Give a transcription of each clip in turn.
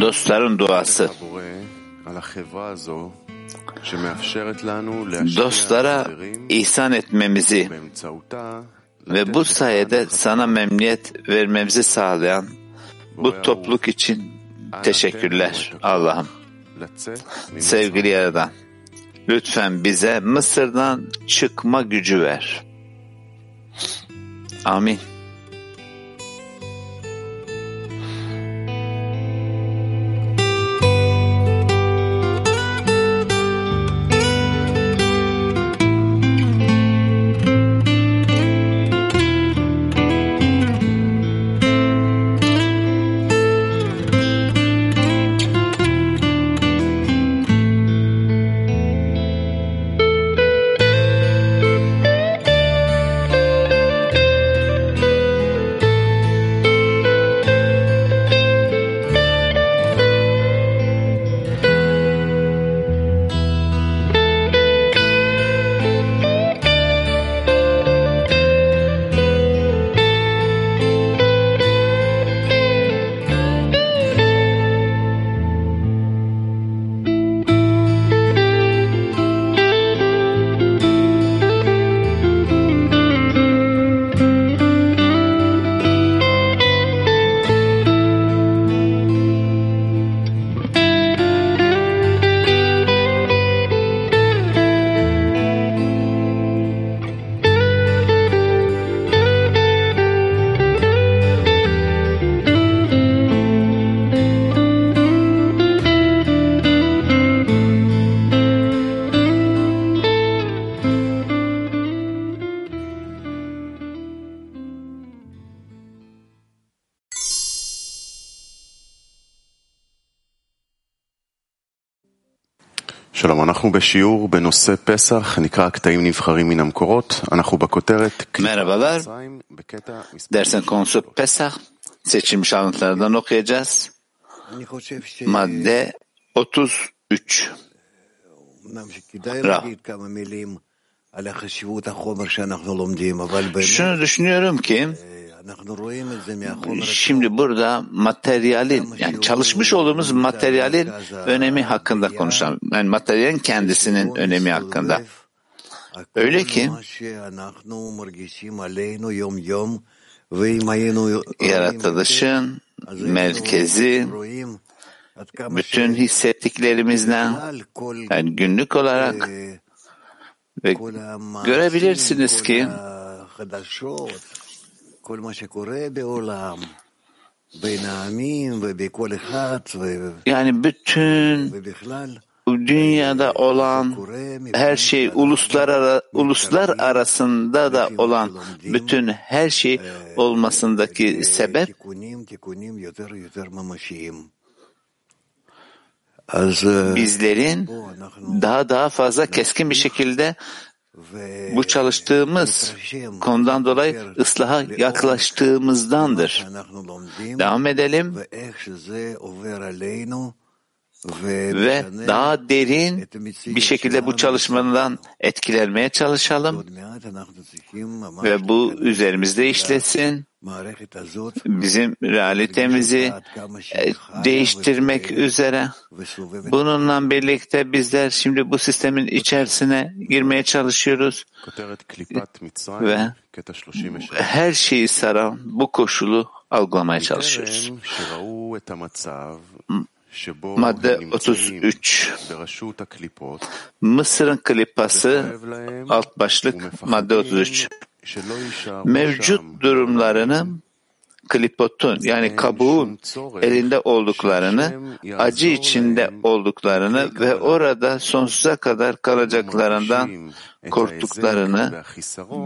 Dostların duası. Dostlara ihsan etmemizi ve bu sayede sana memnuniyet vermemizi sağlayan bu topluluk için teşekkürler Allah'ım. Sevgili Yaradan, lütfen bize Mısır'dan çıkma gücü ver. Amin. בשיעור בנושא פסח, נקרא קטעים נבחרים מן המקורות, אנחנו בכותרת Merhabalar. Dersin konusu Pesah. Seçilmiş alıntılardan okuyacağız. Madde 33. Ra. Şunu düşünüyorum ki Şimdi burada materyalin yani çalışmış olduğumuz materyalin önemi hakkında konuşalım. Yani materyalin kendisinin önemi hakkında. Öyle ki yaratılışın merkezi bütün hissettiklerimizden yani günlük olarak ve görebilirsiniz ki yani bütün dünyada olan her şey uluslar, ara, uluslar arasında da olan bütün her şey olmasındaki sebep bizlerin daha daha fazla keskin bir şekilde bu çalıştığımız konudan dolayı ıslaha yaklaştığımızdandır. Devam edelim ve daha derin bir şekilde bu çalışmadan etkilenmeye çalışalım ve bu üzerimizde işlesin. Bizim realitemizi değiştirmek üzere. Bununla birlikte bizler şimdi bu sistemin içerisine girmeye çalışıyoruz. Ve her şeyi saran bu koşulu algılamaya çalışıyoruz. Madde 33 Mısır'ın klipası alt başlık madde 33 Mevcut durumlarını klipotun yani kabuğun elinde olduklarını, acı içinde olduklarını ve orada sonsuza kadar kalacaklarından korktuklarını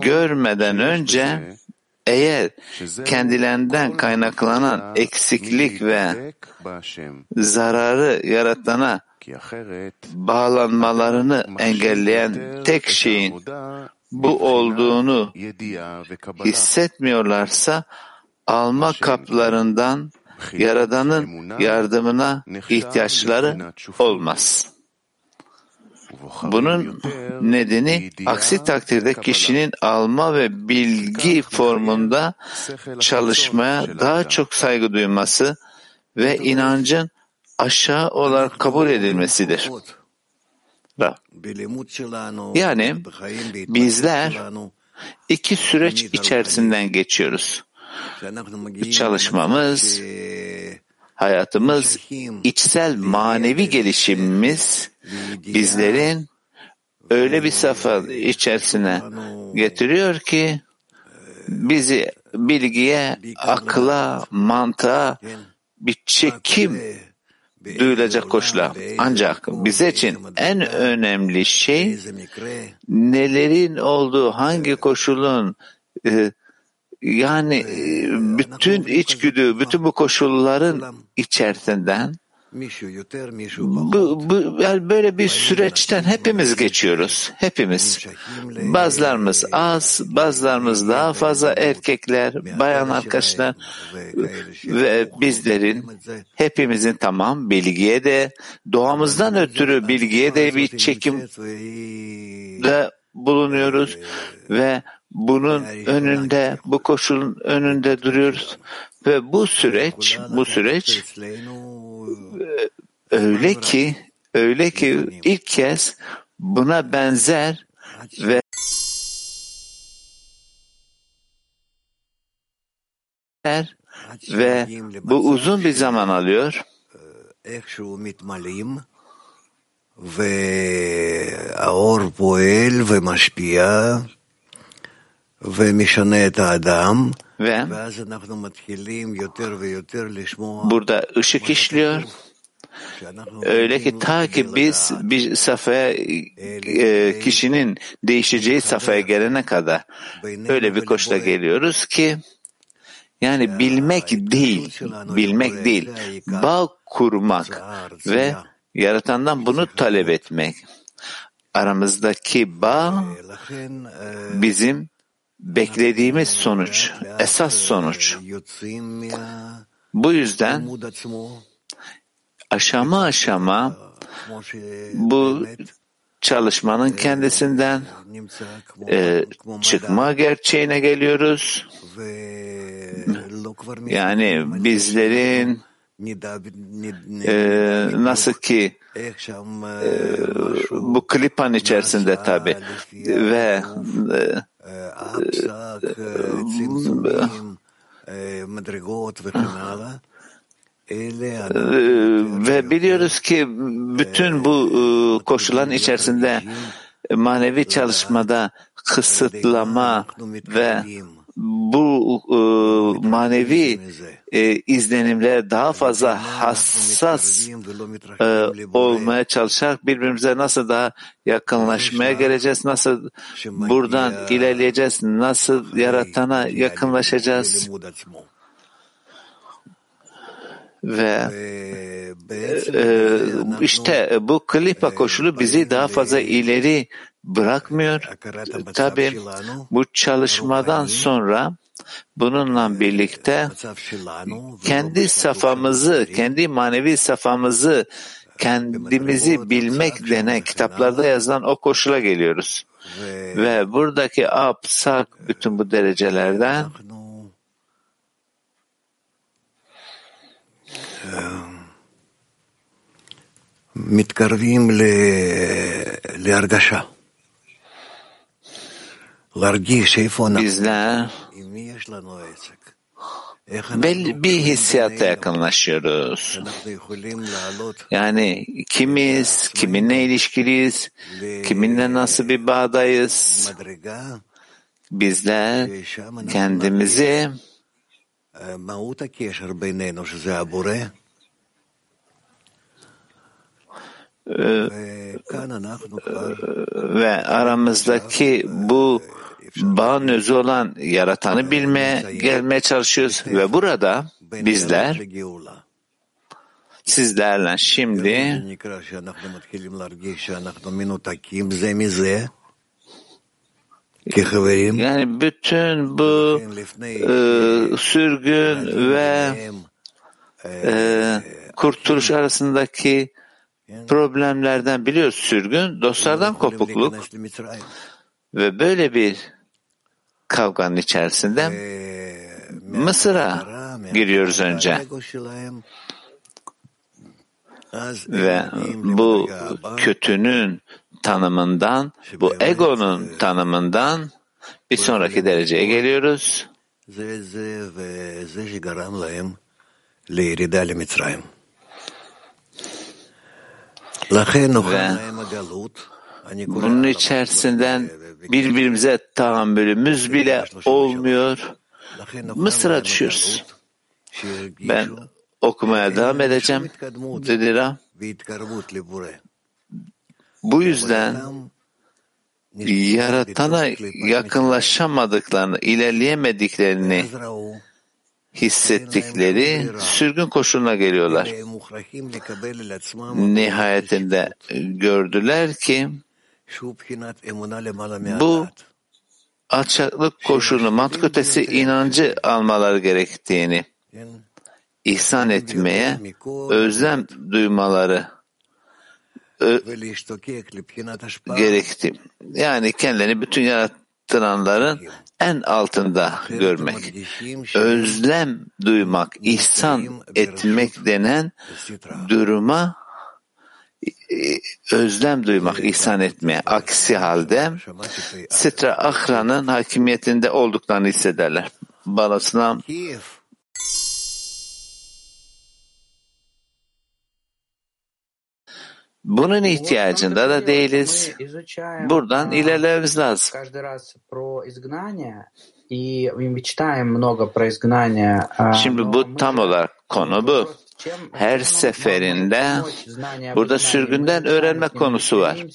görmeden önce eğer kendilerinden kaynaklanan eksiklik ve zararı yaratana bağlanmalarını engelleyen tek şeyin bu olduğunu hissetmiyorlarsa alma kaplarından Yaradan'ın yardımına ihtiyaçları olmaz. Bunun nedeni aksi takdirde kişinin alma ve bilgi formunda çalışmaya daha çok saygı duyması ve inancın aşağı olarak kabul edilmesidir. Yani bizler iki süreç içerisinden geçiyoruz. Çalışmamız, hayatımız, içsel manevi gelişimimiz bizlerin öyle bir safha içerisine getiriyor ki bizi bilgiye, akla, mantığa bir çekim duyulacak koşula. Ancak bize için en önemli şey nelerin olduğu, hangi koşulun e, yani e, bütün içgüdü, bütün bu koşulların içerisinden bu, bu, yani böyle bir süreçten hepimiz geçiyoruz. Hepimiz. Bazılarımız az, bazılarımız daha fazla erkekler, bayan arkadaşlar ve bizlerin hepimizin tamam bilgiye de doğamızdan ötürü bilgiye de bir çekim de bulunuyoruz ve bunun önünde, bu koşulun önünde duruyoruz ve bu süreç, bu süreç öyle ki, öyle ki ilk kez buna benzer ve ve bu uzun bir zaman alıyor. והאור פועל ומשפיע ומשנה את האדם, ve burada ışık işliyor. Öyle ki ta ki biz bir safhaya e, kişinin değişeceği safhaya gelene kadar öyle bir koşta geliyoruz ki yani bilmek değil, bilmek değil, bağ kurmak ve yaratandan bunu talep etmek. Aramızdaki bağ bizim beklediğimiz sonuç, esas sonuç. Bu yüzden aşama aşama bu çalışmanın kendisinden e, çıkma gerçeğine geliyoruz. Yani bizlerin e, nasıl ki e, bu klipan içerisinde tabi ve e, ve biliyoruz ki bütün bu koşulların içerisinde manevi çalışmada kısıtlama ve bu e, manevi e, izlenimlere daha fazla hassas e, olmaya çalışarak birbirimize nasıl daha yakınlaşmaya geleceğiz, nasıl buradan ilerleyeceğiz, nasıl yaratana yakınlaşacağız ve e, işte bu klipa koşulu bizi daha fazla ileri bırakmıyor. Tabi bu çalışmadan sonra bununla birlikte kendi safamızı, kendi manevi safamızı, kendimizi bilmek denen kitaplarda yazılan o koşula geliyoruz. Ve buradaki ap, sak, bütün bu derecelerden מתקרבים להרגשה. להרגיש איפה אנחנו, bizler עם מי יש לנו עסק. belli bir hissiyata yakınlaşıyoruz. אנחנו יכולים לעלות Yani kimiz, kiminle ilişkiliyiz, kiminle nasıl bir bağdayız. מדרגה, Bizler ושם אנחנו kendimizi ve aramızdaki bu bağın özü olan yaratanı bilmeye gelmeye çalışıyoruz ve burada bizler sizlerle şimdi yani bütün bu e, sürgün ve e, kurtuluş arasındaki problemlerden biliyoruz sürgün, dostlardan kopukluk ve böyle bir kavganın içerisinde e, Mısır'a giriyoruz önce. Ve bu kötünün tanımından, bu egonun tanımından bir sonraki dereceye geliyoruz. Ve bunun içerisinden birbirimize tahammülümüz bile olmuyor. Mısır'a düşüyoruz. Ben okumaya devam edeceğim dedi Ram. Bu yüzden yaratana yakınlaşamadıklarını, ilerleyemediklerini hissettikleri sürgün koşuluna geliyorlar. Nihayetinde gördüler ki bu alçaklık koşulu mantık ötesi inancı almaları gerektiğini, ihsan etmeye özlem duymaları gerekti. Yani kendilerini bütün yaratılanların en altında görmek. Özlem duymak, ihsan etmek denen duruma özlem duymak, ihsan etmeye. Aksi halde Sitra Ahra'nın hakimiyetinde olduklarını hissederler. Balasına Bunun ihtiyacında da değiliz. Buradan ilerlememiz lazım. Şimdi bu tam olarak konu bu. Her seferinde burada sürgünden öğrenme konusu var.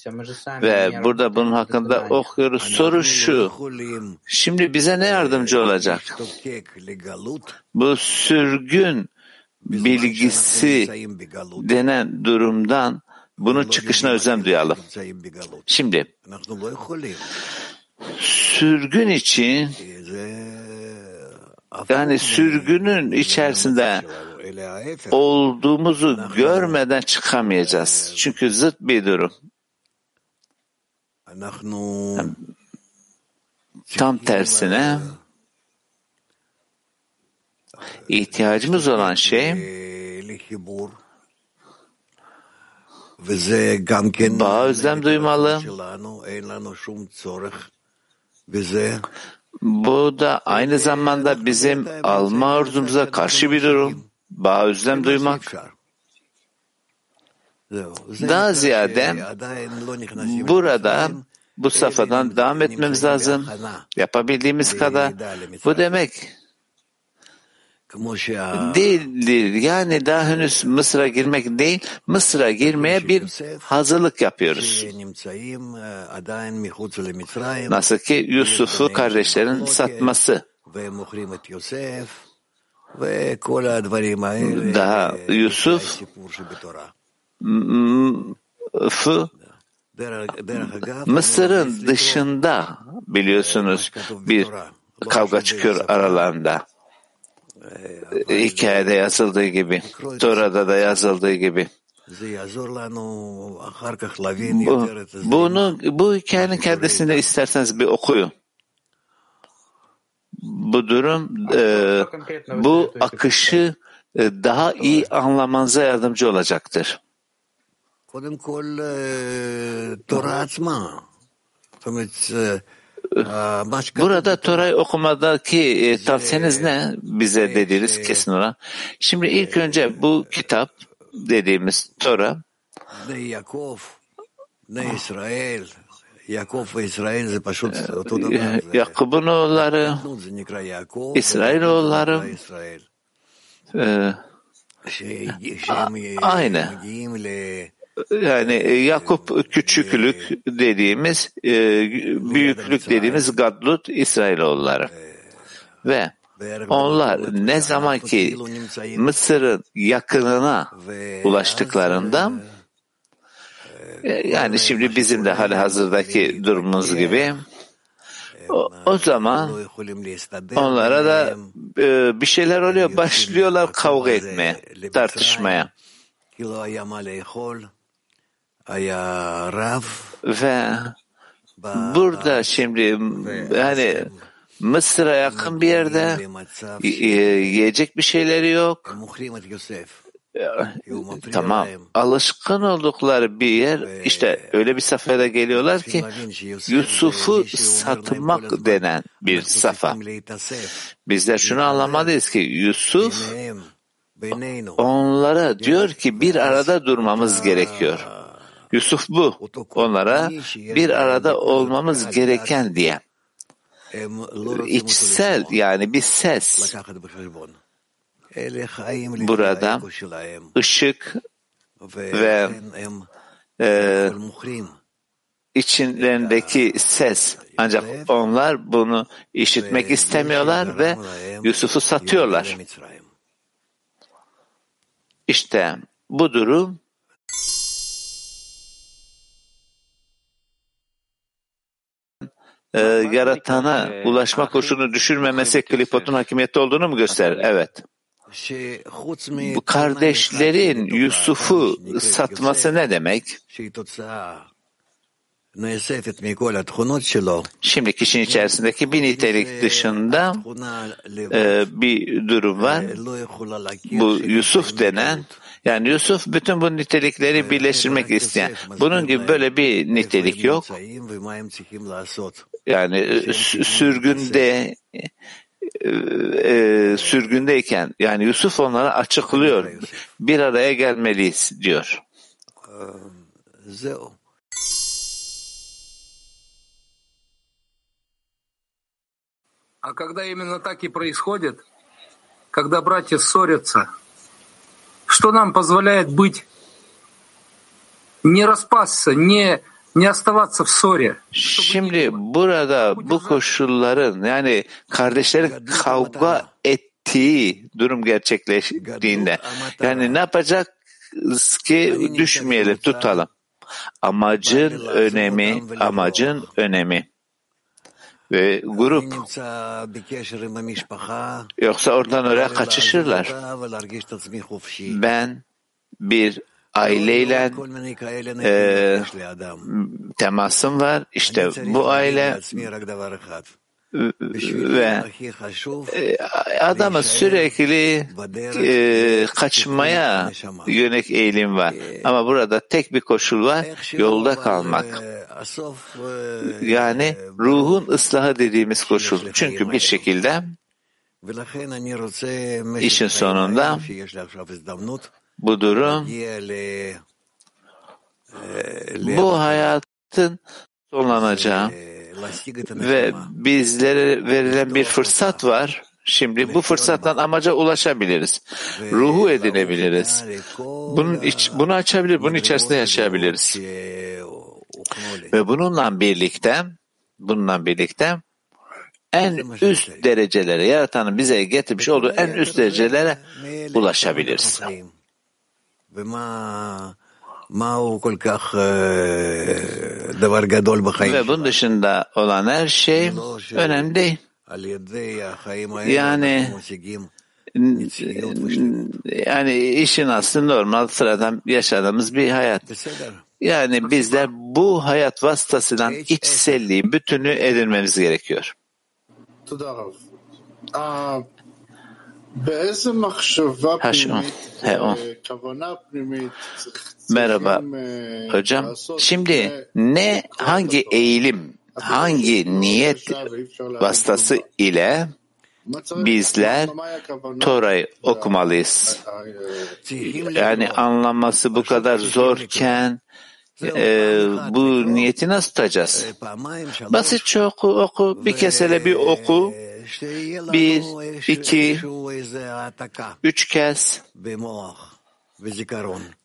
Ve burada bunun hakkında okuyoruz. Soru şu. Şimdi bize ne yardımcı olacak? Bu sürgün bilgisi denen durumdan bunun çıkışına özlem duyalım. Şimdi sürgün için yani sürgünün içerisinde olduğumuzu görmeden çıkamayacağız. Çünkü zıt bir durum. Tam tersine ihtiyacımız olan şey Bağa özlem duymalı. Bu da aynı zamanda bizim alma arzumuza karşı bir durum. Bağa özlem duymak. Daha ziyade burada bu safhadan devam etmemiz lazım. Yapabildiğimiz kadar. Bu demek değildir. Yani daha henüz Mısır'a girmek değil, Mısır'a girmeye bir hazırlık yapıyoruz. Nasıl ki Yusuf'u kardeşlerin satması. Daha Yusuf Mısır'ın dışında biliyorsunuz bir kavga çıkıyor aralarında hikayede yazıldığı gibi, Tora'da da yazıldığı gibi. Bu, bunu, bu hikayenin kendisini isterseniz bir okuyun. Bu durum, e, bu akışı e, daha iyi anlamanıza yardımcı olacaktır. Burada Tora'yı okumadaki e, tavsiyeniz ne? Bize dediniz kesin olarak. Şimdi ilk önce bu kitap dediğimiz Tora ve İsrail Yakup'un oğulları, İsrail oğulları. E, aynı yani Yakup küçüklük dediğimiz, e, büyüklük dediğimiz Gadlut İsrailoğulları. Ve onlar ne zaman ki Mısır'ın yakınına ulaştıklarında e, yani şimdi bizim de hali hazırdaki durumumuz gibi o, o zaman onlara da e, bir şeyler oluyor. Başlıyorlar kavga etmeye, tartışmaya. Ve burada şimdi yani Mısır'a yakın bir yerde yiyecek bir şeyleri yok. Tamam. Alışkın oldukları bir yer. İşte öyle bir safhada geliyorlar ki Yusuf'u satmak denen bir safa. Bizler şunu anlamalıyız ki Yusuf onlara diyor ki bir arada durmamız gerekiyor. Yusuf bu. Onlara bir arada olmamız gereken diye. İçsel yani bir ses. Burada ışık ve e, içlerindeki ses. ancak onlar bunu işitmek istemiyorlar ve Yusuf'u satıyorlar. İşte bu durum e, yaratana ulaşma koşulunu düşürmemesi klipotun hakimiyeti olduğunu mu gösterir? Evet. Bu kardeşlerin Yusuf'u satması ne demek? Şimdi kişinin içerisindeki bir nitelik dışında e, bir durum var. Bu Yusuf denen yani Yusuf bütün bu nitelikleri birleştirmek isteyen. Bunun gibi böyle bir nitelik yok. Yani sürgünde e, sürgündeyken yani Yusuf onlara açıklıyor. Bir araya gelmeliyiz diyor. А когда именно так и происходит, когда братья ссорятся, что нам позволяет быть, не распасться, не, не оставаться в ссоре? Şimdi burada bu koşulların yani kardeşlerin kavga ettiği durum gerçekleştiğinde yani ne yapacak ki düşmeyelim tutalım. Amacın önemi, amacın önemi ve grup. Yoksa oradan oraya kaçışırlar. Ben bir aileyle e, temasım var. İşte bu aile ve e, adamı sürekli e, kaçmaya yönelik eğilim var. Ama burada tek bir koşul var, yolda kalmak. Yani ruhun ıslahı dediğimiz koşul. Çünkü bir şekilde işin sonunda bu durum bu hayatın sonlanacağı ve bizlere verilen bir fırsat var. Şimdi bu fırsattan amaca ulaşabiliriz. Ruhu edinebiliriz. Bunun iç, bunu açabilir, bunun içerisinde yaşayabiliriz. Ve bununla birlikte bununla birlikte en üst derecelere, yaratanın bize getirmiş olduğu en üst derecelere ulaşabiliriz. Ve bunun dışında olan her şey önemli değil. Yani yani işin aslı normal sıradan yaşadığımız bir hayat. Yani bizler bu hayat vasıtasıyla içselliği, bütünü edinmemiz gerekiyor. Haşon. Merhaba. Hocam. Şimdi ne hangi eğilim, hangi niyet vasıtası ile bizler Tora'yı okumalıyız. Yani anlaması bu kadar zorken e, bu niyeti nasıl tutacağız? Basitçe oku, oku, bir kesele bir oku, bir, iki, üç kez.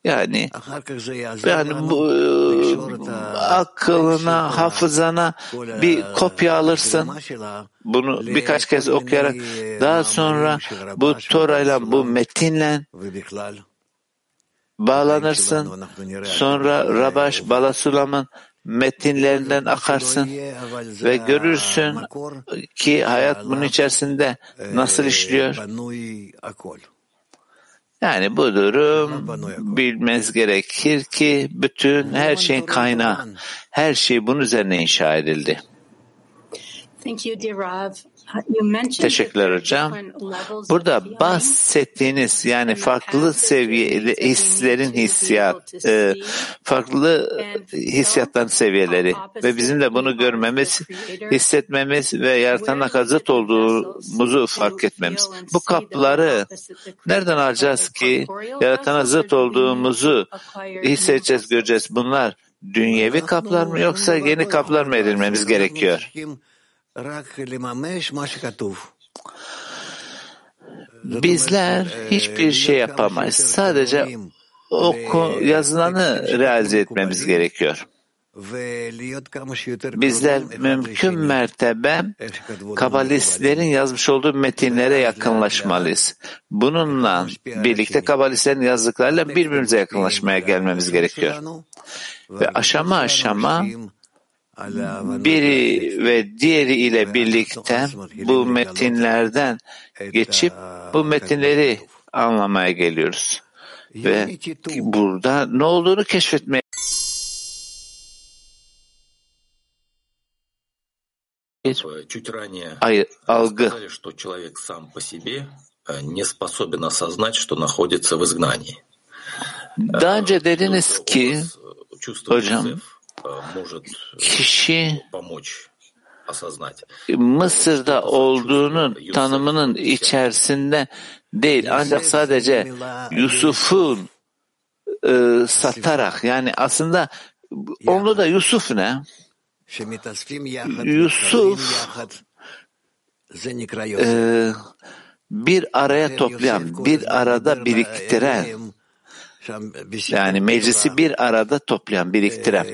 Yani yani bu aklına, hafızana bir kopya alırsın. Bunu birkaç kez okuyarak daha sonra bu Tora'yla, bu metinle bağlanırsın. Sonra Rabaş Balasulam'ın metinlerinden akarsın ve görürsün ki hayat bunun içerisinde nasıl işliyor. Yani bu durum bilmez gerekir ki bütün her şeyin kaynağı, her şey bunun üzerine inşa edildi. Thank you, dear Rav. You mentioned Teşekkürler that hocam. Burada bahsettiğiniz yani farklı seviyeli hislerin hissiyat, e, farklı hissiyatların seviyeleri ve bizim de bunu görmemiz, hissetmemiz ve yaratanla kazıt olduğumuzu fark etmemiz. Bu kapları nereden alacağız ki yaratana zıt olduğumuzu hissedeceğiz, göreceğiz. Bunlar dünyevi kaplar mı yoksa yeni kaplar mı edilmemiz gerekiyor? Bizler hiçbir şey yapamayız. Sadece oku, yazılanı realize etmemiz gerekiyor. Bizler mümkün mertebe kabalistlerin yazmış olduğu metinlere yakınlaşmalıyız. Bununla birlikte kabalistlerin yazdıklarıyla birbirimize yakınlaşmaya gelmemiz gerekiyor. Ve aşama aşama biri ve diğeri ile birlikte bu metinlerden geçip bu metinleri anlamaya geliyoruz. Ve burada ne olduğunu keşfetmeye Чуть ранее Ay, algı. сказали, что человек сам по себе э, не способен осознать, что находится в изгнании. Daha önce dediniz ki Э, Чувство hocam, kişi Mısır'da olduğunun tanımının içerisinde değil ancak sadece Yusuf'un e, satarak yani aslında onda da Yusuf ne? Yusuf e, bir araya toplayan, bir arada biriktiren yani meclisi bir arada toplayan, biriktiren.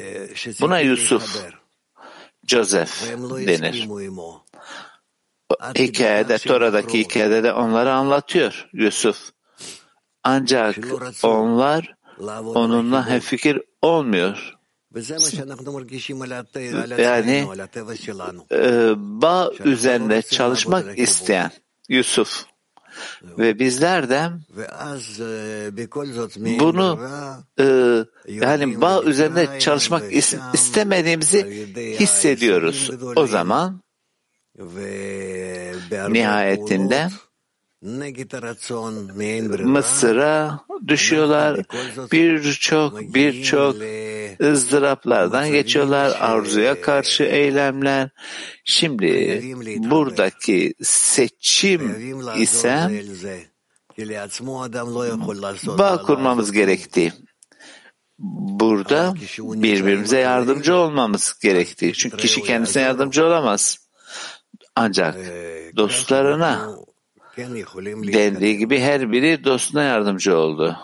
Buna Yusuf, Joseph denir. Hikayede, Tora'daki hikayede de onları anlatıyor Yusuf. Ancak onlar onunla hemfikir olmuyor. Yani e, bağ üzerinde çalışmak isteyen Yusuf ve bizler de bunu e, yani bağ üzerinde çalışmak is- istemediğimizi hissediyoruz. O zaman nihayetinde Mısır'a düşüyorlar. Birçok birçok ızdıraplardan geçiyorlar. Arzuya karşı eylemler. Şimdi buradaki seçim ise bağ kurmamız gerektiği. Burada birbirimize yardımcı olmamız gerektiği. Çünkü kişi kendisine yardımcı olamaz. Ancak dostlarına dendiği gibi her biri dostuna yardımcı oldu.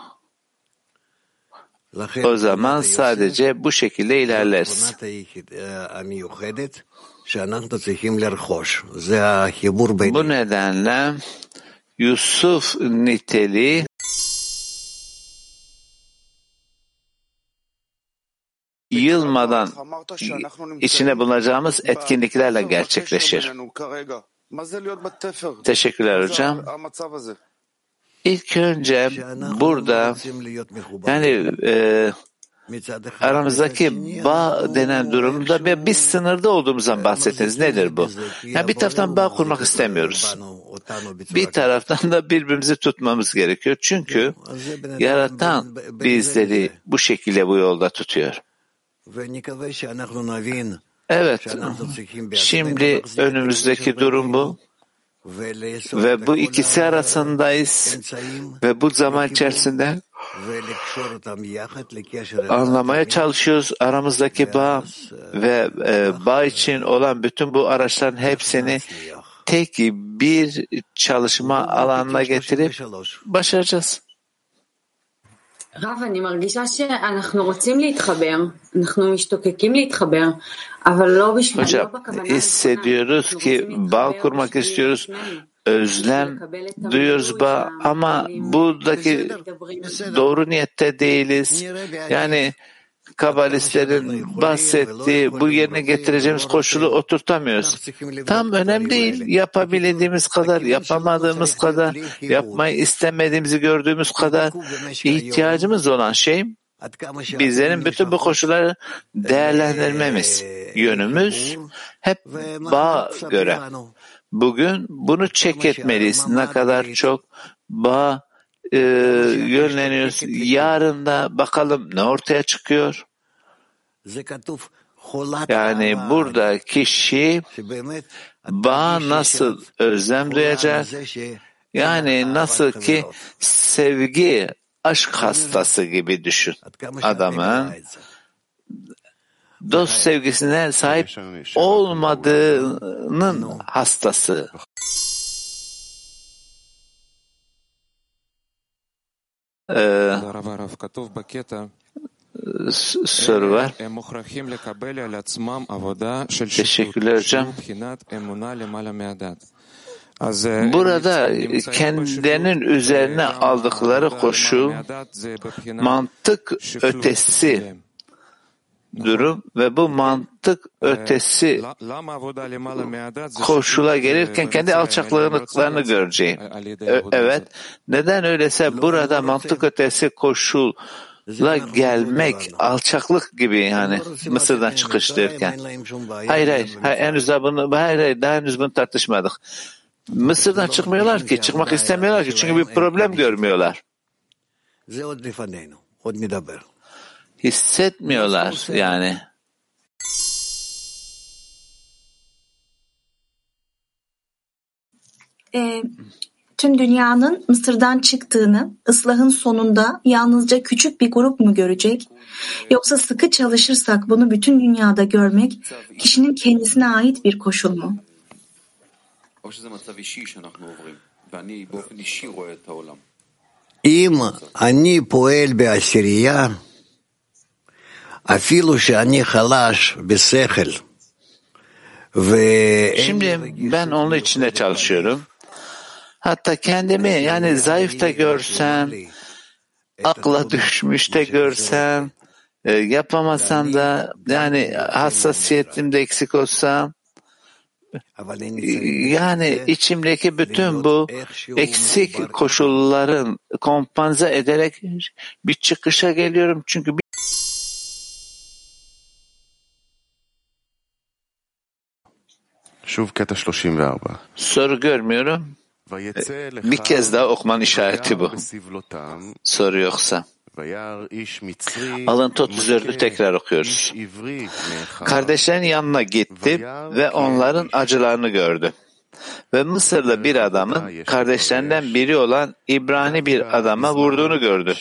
O zaman sadece bu şekilde ilerleriz. Bu nedenle Yusuf niteliği yılmadan içine bulunacağımız etkinliklerle gerçekleşir. Teşekkürler hocam. İlk önce burada yani e, aramızdaki bağ denen durumda bir, biz sınırda olduğumuzdan bahsettiniz. Nedir bu? Yani bir taraftan bağ kurmak istemiyoruz. Bir taraftan da birbirimizi tutmamız gerekiyor. Çünkü yaratan bizleri bu şekilde bu yolda tutuyor. Evet, şimdi önümüzdeki durum bu. Ve bu ikisi arasındayız. Ve bu zaman içerisinde anlamaya çalışıyoruz aramızdaki bağ ve e, bağ için olan bütün bu araçların hepsini tek bir çalışma alanına getirip başaracağız. רב, אני מרגישה שאנחנו רוצים להתחבר, אנחנו משתוקקים להתחבר, אבל לא בשביל, לא Hocam בכוונה hissediyoruz ki bağ kurmak istiyoruz, özlem duyuyoruz bağ ama buradaki doğru niyette değiliz. Yani kabalistlerin bahsettiği bu yerine getireceğimiz koşulu oturtamıyoruz. Tam önemli değil. Yapabildiğimiz kadar, yapamadığımız kadar, yapmayı istemediğimizi gördüğümüz kadar ihtiyacımız olan şey bizlerin bütün bu koşulları değerlendirmemiz. Yönümüz hep bağ göre. Bugün bunu çek etmeliyiz. Ne kadar çok bağ e, yönleniyoruz. Yarın da bakalım ne ortaya çıkıyor. Yani burada kişi bağ nasıl özlem duyacak? Yani nasıl ki sevgi aşk hastası gibi düşün. Adamın dost sevgisine sahip olmadığının hastası. Ee, soru var. Teşekkürler hocam. Burada kendilerinin üzerine aldıkları koşu mantık ötesi durum ve bu mantık ötesi koşula gelirken kendi alçaklıklarını göreceğim. Evet. Neden öyleyse burada mantık ötesi koşul la gelmek alçaklık gibi yani Mısır'dan çıkış derken. Hayır hayır, hayır henüz daha bunu hayır hayır daha henüz bunu tartışmadık. Mısır'dan çıkmıyorlar ki, çıkmak istemiyorlar ki çünkü bir problem görmüyorlar Hissetmiyorlar yani. Ee, tüm dünyanın Mısır'dan çıktığını ıslahın sonunda yalnızca küçük bir grup mu görecek? Yoksa sıkı çalışırsak bunu bütün dünyada görmek kişinin kendisine ait bir koşul mu? אם אני פועל בעשירייה, Şimdi ben onun içinde çalışıyorum. Hatta kendimi yani zayıf da görsem, akla düşmüş de görsem, e, yapamasam da yani hassasiyetimde eksik olsam, yani içimdeki bütün bu eksik koşulların kompanze ederek bir çıkışa geliyorum. Çünkü soru görmüyorum. Bir kez daha okuman işareti bu. Soru yoksa. Alıntı 34'ü tekrar okuyoruz. Kardeşlerin yanına gitti ve onların acılarını gördü. Ve Mısırlı bir adamın kardeşlerinden biri olan İbrani bir adama vurduğunu gördü.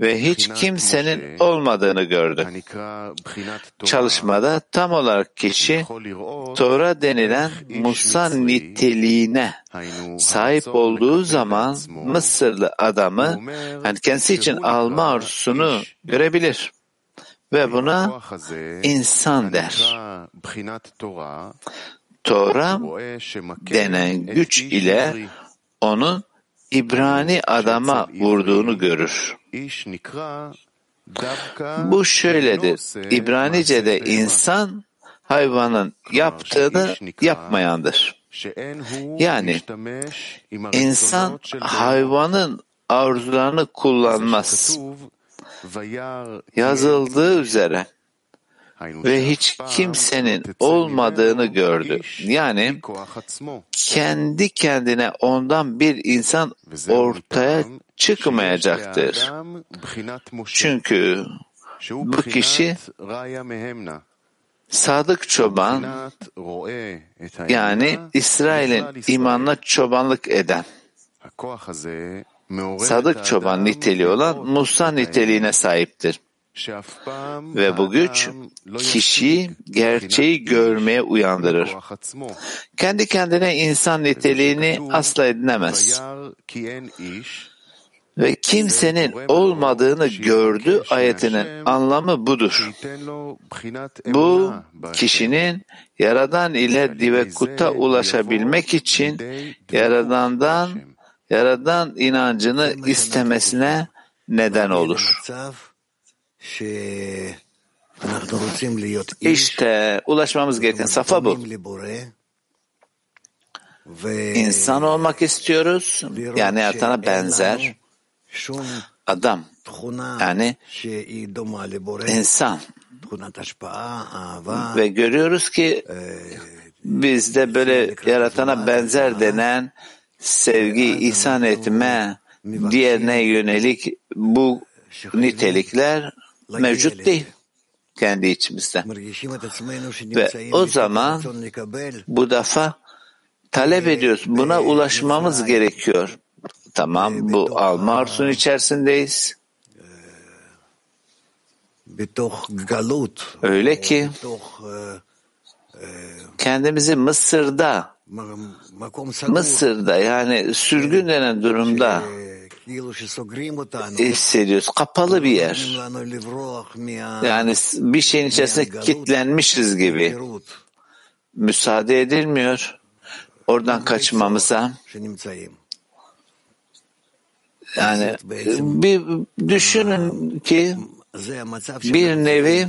Ve hiç kimsenin olmadığını gördü. Çalışmada tam olarak kişi Tora denilen Musa niteliğine sahip olduğu zaman Mısırlı adamı yani kendisi için alma arzusunu görebilir. Ve buna insan der. Tora denen güç ile onun İbrani adama vurduğunu görür. Bu şöyledir. İbranice'de insan hayvanın yaptığını yapmayandır. Yani insan hayvanın arzularını kullanmaz. Yazıldığı üzere ve hiç kimsenin olmadığını gördü. Yani kendi kendine ondan bir insan ortaya çıkmayacaktır. Çünkü bu kişi Sadık çoban yani İsrail'in imanla çobanlık eden Sadık çoban niteliği olan Musa niteliğine sahiptir. Ve bu güç kişiyi gerçeği görmeye uyandırır. Kendi kendine insan niteliğini asla edinemez. Ve kimsenin olmadığını gördü ayetinin anlamı budur. Bu kişinin Yaradan ile divekuta ulaşabilmek için Yaradan'dan Yaradan inancını istemesine neden olur. İşte ulaşmamız gereken safa bu. İnsan olmak istiyoruz. Yani yaratana benzer. Adam. Yani insan. Ve görüyoruz ki bizde böyle yaratana benzer denen sevgi, ihsan etme, diğerine yönelik bu nitelikler mevcut değil kendi içimizde. Ve o zaman bu defa talep ediyoruz. Buna ulaşmamız gerekiyor. Tamam bu alma arzusunun içerisindeyiz. Öyle ki kendimizi Mısır'da Mısır'da yani sürgün denen durumda hissediyoruz. Kapalı bir yer. Yani bir şeyin içerisinde kilitlenmişiz gibi. Müsaade edilmiyor oradan kaçmamıza. Yani bir düşünün ki bir nevi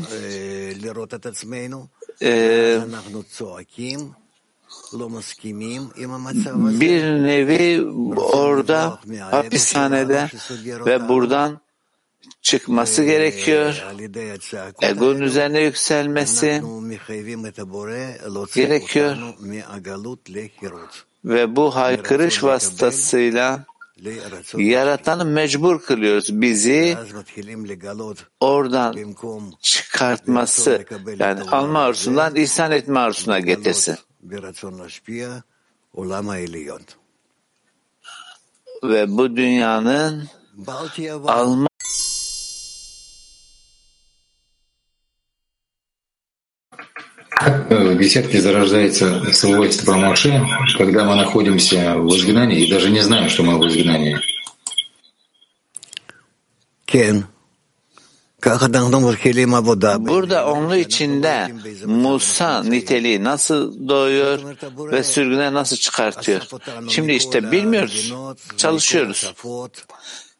e, bir nevi orada hapishanede ve buradan çıkması gerekiyor. Egonun üzerine yükselmesi gerekiyor. Ve bu haykırış vasıtasıyla Yaratanı mecbur kılıyoruz bizi oradan çıkartması yani alma arzusundan ihsan etme arzusuna getirsin. Ve bu dünyanın alma в беседке зарождается свойство Моше, когда мы находимся в изгнании и даже не знаем, что мы в изгнании. Кен. Burada onun içinde Musa niteliği nasıl doğuyor ve sürgüne nasıl çıkartıyor. Şimdi işte bilmiyoruz, çalışıyoruz.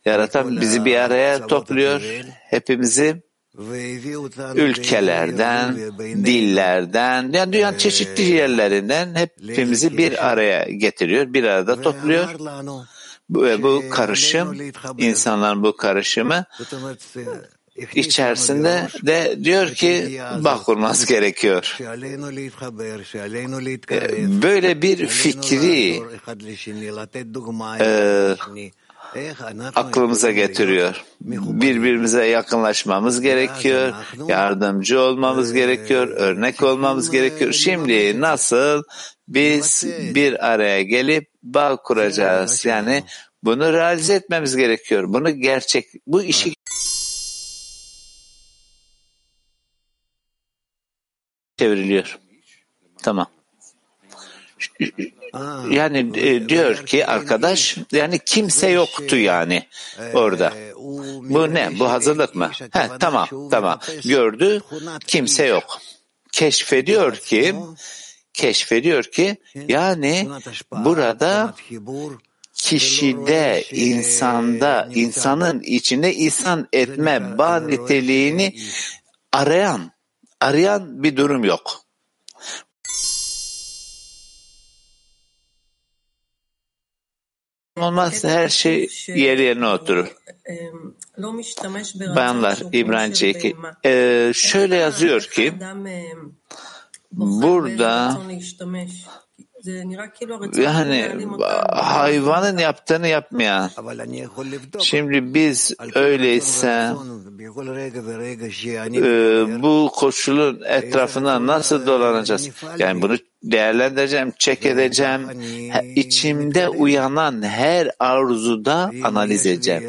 Yaratan bizi bir araya topluyor, hepimizi ülkelerden, dillerden, yani dünyanın çeşitli yerlerinden hepimizi bir araya getiriyor, bir arada topluyor. Ve bu karışım, insanların bu karışımı içerisinde de diyor ki bağ kurması gerekiyor. Böyle bir fikri e, aklımıza getiriyor. Birbirimize yakınlaşmamız gerekiyor, yardımcı olmamız gerekiyor, örnek olmamız gerekiyor. Şimdi nasıl biz bir araya gelip bağ kuracağız? Yani bunu realize etmemiz gerekiyor. Bunu gerçek, bu işi çevriliyor. Tamam. Yani e, diyor ki arkadaş yani kimse yoktu yani orada. Bu ne? Bu hazırlık mı? He, tamam tamam. Gördü kimse yok. Keşfediyor ki keşfediyor ki yani burada kişide, insanda, insanın içinde insan etme bağ niteliğini arayan, arayan bir durum yok. olmazsa her şey yer yerine oturur. Bayanlar İbranice 2. Ee, şöyle yazıyor ki burada yani hayvanın yaptığını yapmayan. Şimdi biz öyleyse e, bu koşulun etrafına nasıl dolanacağız? Yani bunu değerlendireceğim, çek edeceğim. İçimde uyanan her arzuda analiz edeceğim.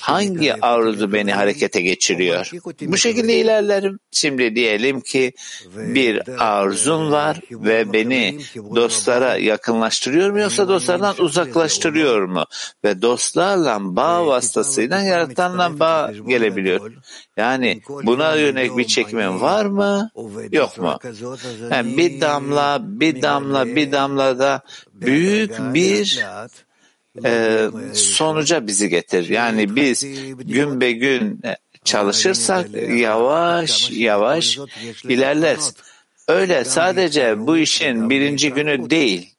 Hangi arzu beni harekete geçiriyor? Bu şekilde ilerlerim. Şimdi diyelim ki bir arzum var ve beni dostlara yakınlaştırıyor mu yoksa dostlardan uzaklaştırıyor mu? Ve dostlarla bağ vasıtasıyla yaratanla bağ gelebiliyor. Yani buna yönelik bir çekimim var mı? Yok mu? Yani bir damla, bir damla, bir damla da büyük bir e, sonuca bizi getir. Yani biz gün be gün çalışırsak yavaş yavaş ilerleriz. Öyle sadece bu işin birinci günü değil.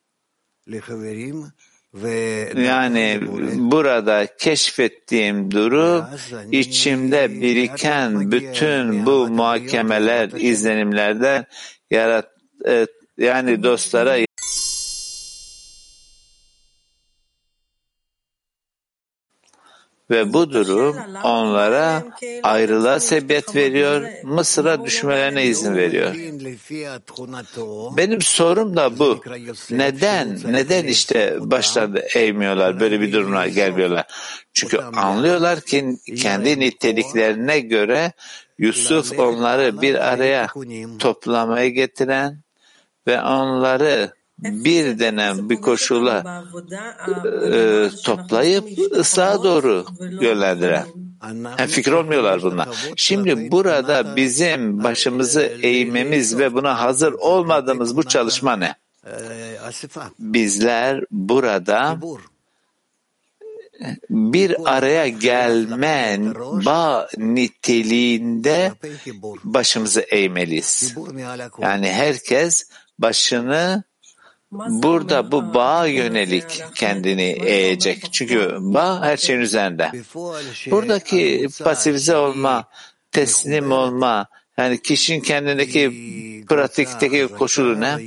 Yani burada keşfettiğim durum içimde biriken bütün bu muhakemeler, izlenimlerden yarat e, yani dostlara ve bu durum onlara ayrılığa sebebiyet veriyor, Mısır'a düşmelerine izin veriyor. Benim sorum da bu. Neden? Neden işte başlarında eğmiyorlar, böyle bir durumla gelmiyorlar? Çünkü anlıyorlar ki kendi niteliklerine göre Yusuf onları bir araya toplamaya getiren ve onları bir dönem bir koşula e, toplayıp ıslaha doğru yönlendiren. Yani fikir olmuyorlar bunlar. Şimdi burada bizim başımızı eğmemiz ve buna hazır olmadığımız bu çalışma ne? Bizler burada bir araya gelmen bağ niteliğinde başımızı eğmeliyiz. Yani herkes başını burada bu bağa yönelik kendini eğecek. Çünkü bağ her şeyin üzerinde. Buradaki pasifize olma, teslim olma, yani kişinin kendindeki pratikteki koşulu ne?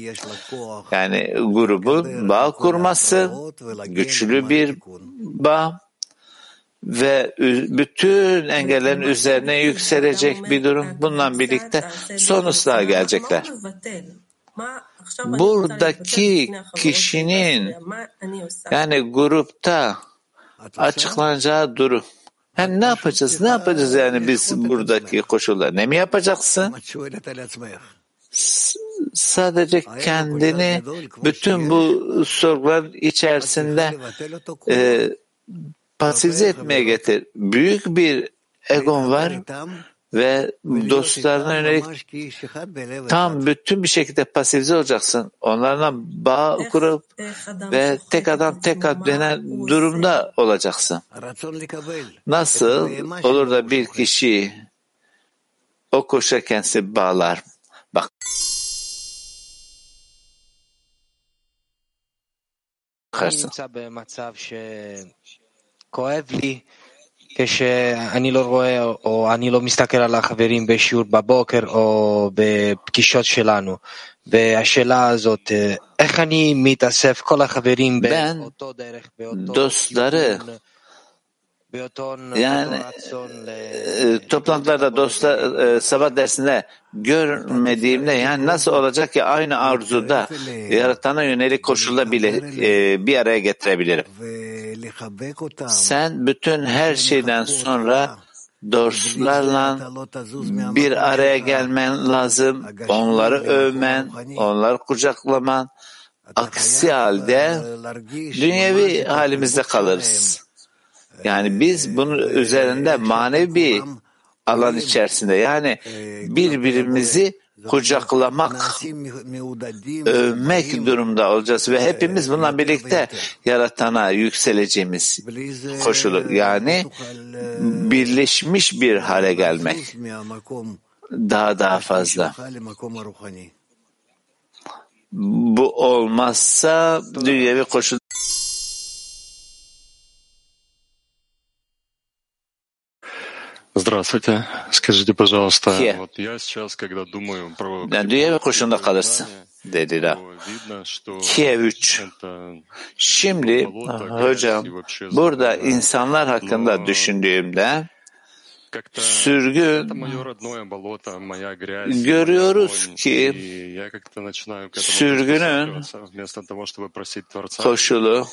Yani grubun bağ kurması, güçlü bir bağ ve bütün engellerin üzerine yükselecek bir durum. Bununla birlikte son ıslığa gelecekler. Buradaki kişinin yani grupta açıklanacağı durum. Yani ne yapacağız? Ne yapacağız yani biz buradaki koşullar? Ne mi yapacaksın? Sadece kendini bütün bu sorgular içerisinde e, pasifize etmeye getir. Büyük bir egon var ve dostlarına yönelik tam bütün bir şekilde pasifize olacaksın. Onlarla bağ kurup ve tek adam tek ad denen durumda olacaksın. Nasıl olur da bir kişi o koşa kendisi bağlar? Bak. Bakarsın. כשאני לא רואה או אני לא מסתכל על החברים בשיעור בבוקר או בפגישות שלנו. והשאלה הזאת, איך אני מתאסף כל החברים באותו דרך, באותו... yani e, toplantılarda dostlar e, sabah dersinde görmediğimde yani nasıl olacak ki aynı arzuda yaratana yönelik koşulda bile e, bir araya getirebilirim. Sen bütün her şeyden sonra dostlarla bir araya gelmen lazım, onları övmen, onları kucaklaman. Aksi halde dünyevi halimizde kalırız. Yani biz bunun üzerinde manevi alan içerisinde yani birbirimizi kucaklamak, övmek durumda olacağız ve hepimiz bununla birlikte yaratana yükseleceğimiz koşulu yani birleşmiş bir hale gelmek daha daha fazla. Bu olmazsa dünyevi koşul Здравствуйте. Скажите, пожалуйста, Here. вот я сейчас, когда думаю про... Yani dünya ve koşunda kalırsın dediler. Kiev 3. Şimdi hocam burada insanlar hakkında düşündüğümde sürgün görüyoruz ki sürgünün koşulu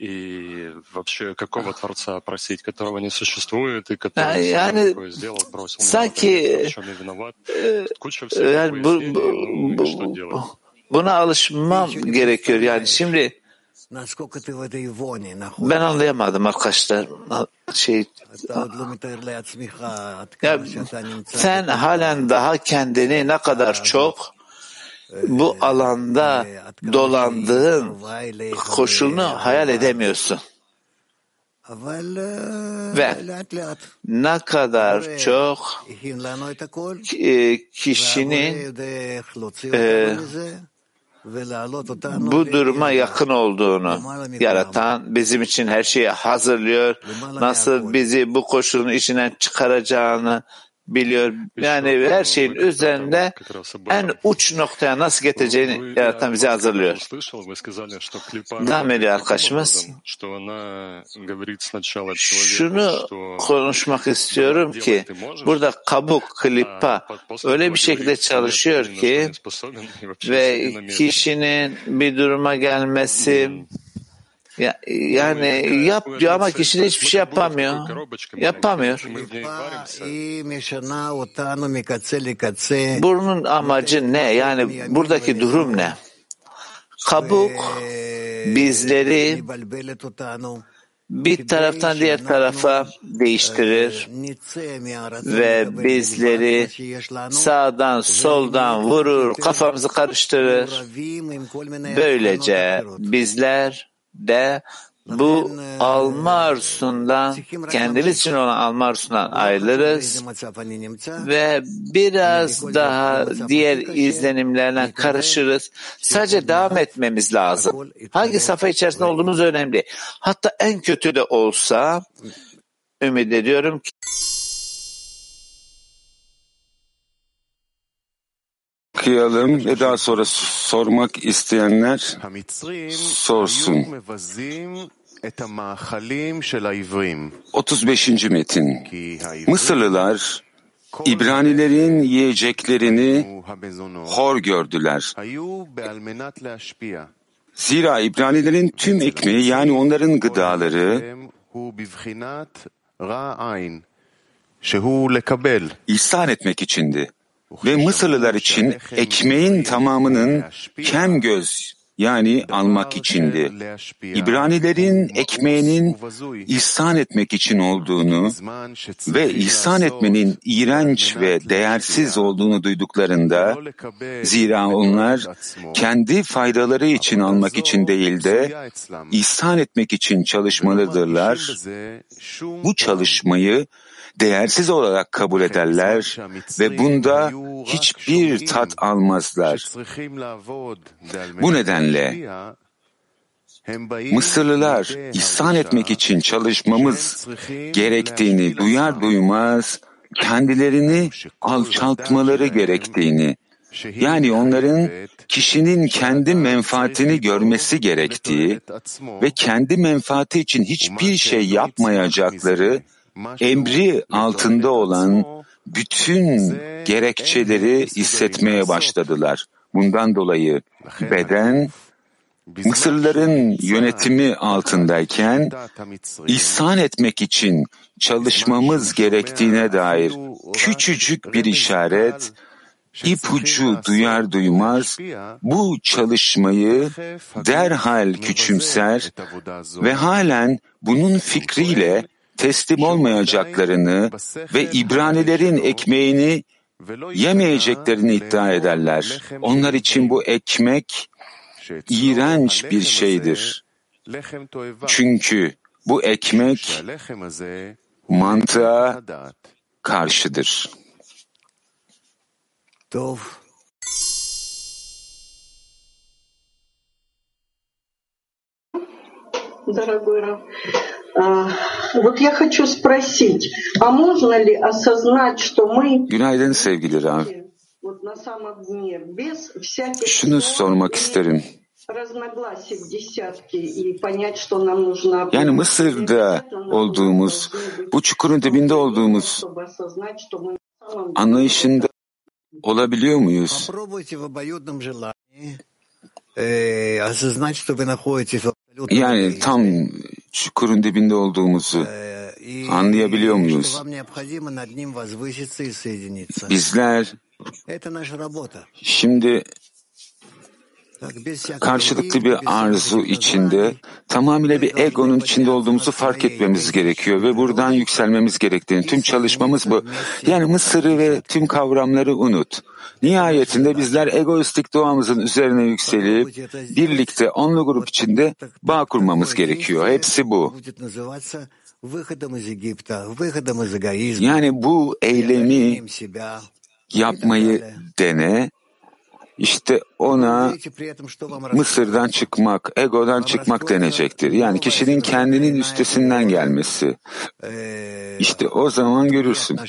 и вообще какого Творца просить, которого не существует, и который yani, такое сделал, бросил sanki, в чем я виноват. Куча всяких yani bu, bu, ну, что bu, делать? buna alışmam gerekiyor. Yani şimdi ben anlayamadım arkadaşlar. Şey, ya, sen halen daha kendini ne kadar çok bu alanda dolandığın koşulunu hayal edemiyorsun. Ve ne kadar çok e, kişinin e, bu duruma yakın olduğunu yaratan bizim için her şeyi hazırlıyor. Nasıl bizi bu koşulun içinden çıkaracağını biliyor. Yani her şeyin üzerinde en uç noktaya nasıl getireceğini yaratan bizi hazırlıyor. Devam ediyor arkadaşımız. Şunu konuşmak istiyorum ki burada kabuk, klipa öyle bir şekilde çalışıyor ki ve kişinin bir duruma gelmesi ya, yani yap diyor ama kişi hiçbir şey yapamıyor. Yapamıyor. Bunun amacı ne? Yani buradaki durum ne? Kabuk bizleri bir taraftan diğer tarafa değiştirir ve bizleri sağdan soldan vurur, kafamızı karıştırır. Böylece bizler de bu alma arzusundan, kendimiz için olan alma arzusundan ayrılırız ve biraz daha diğer izlenimlerden karışırız. Sadece devam etmemiz lazım. Hangi safa içerisinde olduğumuz önemli. Hatta en kötü de olsa ümit ediyorum ki okuyalım ve daha sonra sormak isteyenler sorsun. 35. metin Mısırlılar İbranilerin yiyeceklerini hor gördüler. Zira İbranilerin tüm ekmeği yani onların gıdaları ihsan etmek içindi. Ve Mısırlılar için ekmeğin tamamının kem göz yani almak içindi. İbranilerin ekmeğinin ihsan etmek için olduğunu ve ihsan etmenin iğrenç ve değersiz olduğunu duyduklarında zira onlar kendi faydaları için almak için değil de ihsan etmek için çalışmalıdırlar. Bu çalışmayı değersiz olarak kabul ederler ve bunda hiçbir tat almazlar. Bu nedenle Mısırlılar ihsan etmek için çalışmamız gerektiğini duyar duymaz kendilerini alçaltmaları gerektiğini yani onların kişinin kendi menfaatini görmesi gerektiği ve kendi menfaati için hiçbir şey yapmayacakları emri altında olan bütün gerekçeleri hissetmeye başladılar. Bundan dolayı beden Mısırlıların yönetimi altındayken ihsan etmek için çalışmamız gerektiğine dair küçücük bir işaret ipucu duyar duymaz bu çalışmayı derhal küçümser ve halen bunun fikriyle teslim olmayacaklarını ve İbranilerin ekmeğini yemeyeceklerini iddia ederler. Onlar için bu ekmek iğrenç bir şeydir. Çünkü bu ekmek mantığa karşıdır. Дорогой Раф, вот я хочу спросить, а можно ли осознать, что мы Günaydın sevgili Rav. вот на самом дне, без всяких Şunu sormak isterim. разногласий в десятке и понять, что нам нужно Yani Mısır'da olduğumuz, bu çukurun dibinde olduğumuz чтобы осознать, что мы на самом деле anlayışında olabiliyor muyuz? Попробуйте в обоюдном желании э, осознать, что вы находитесь в абсолютном Yani tam çukurun dibinde olduğumuzu anlayabiliyor muyuz? Bizler şimdi karşılıklı bir arzu içinde tamamıyla bir egonun içinde olduğumuzu fark etmemiz gerekiyor ve buradan yükselmemiz gerektiğini. Tüm çalışmamız bu. Yani Mısır'ı ve tüm kavramları unut. Nihayetinde bizler egoistik doğamızın üzerine yükselip birlikte onlu grup içinde bağ kurmamız gerekiyor. Hepsi bu. Yani bu eylemi yapmayı dene, işte ona Mısır'dan çıkmak, egodan çıkmak denecektir. Yani kişinin kendinin üstesinden gelmesi. İşte o zaman görürsün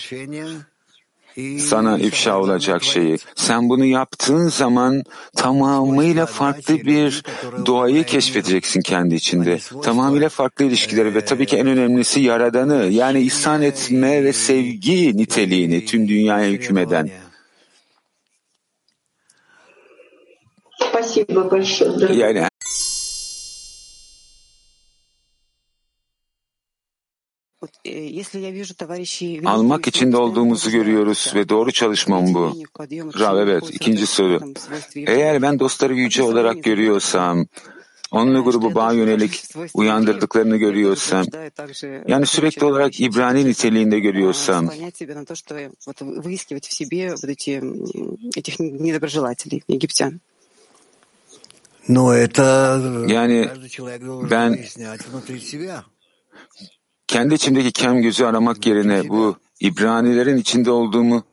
sana ifşa olacak şeyi. Sen bunu yaptığın zaman tamamıyla farklı bir doğayı keşfedeceksin kendi içinde. Tamamıyla farklı ilişkileri ve tabii ki en önemlisi yaradanı yani ihsan etme ve sevgi niteliğini tüm dünyaya hükmeden. Yani Almak içinde olduğumuzu görüyoruz ve doğru çalışmam bu. Rav evet, ikinci soru. Eğer ben dostları yüce olarak görüyorsam, onlu grubu bağ yönelik uyandırdıklarını görüyorsam, yani sürekli olarak İbrani niteliğinde görüyorsam, yani ben kendi içimdeki kem gözü aramak yerine bu İbranilerin içinde olduğumu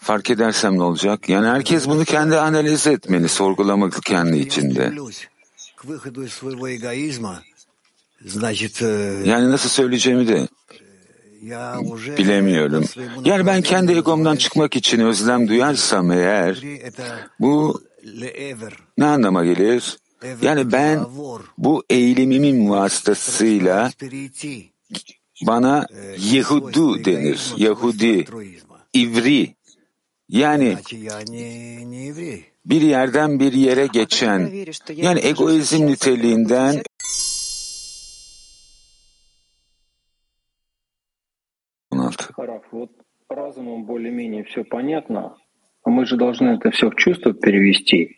fark edersem ne olacak? Yani herkes bunu kendi analiz etmeli, sorgulamalı kendi içinde. Yani nasıl söyleyeceğimi de bilemiyorum. Yani ben kendi egomdan çıkmak için özlem duyarsam eğer bu ne anlama gelir? Yani ben bu eğilimimin vasıtasıyla bana Yehudu denir. Yahudi, İvri. Yani bir yerden bir yere geçen, yani egoizm niteliğinden разумом более-менее все понятно, а мы же должны это все в чувство перевести.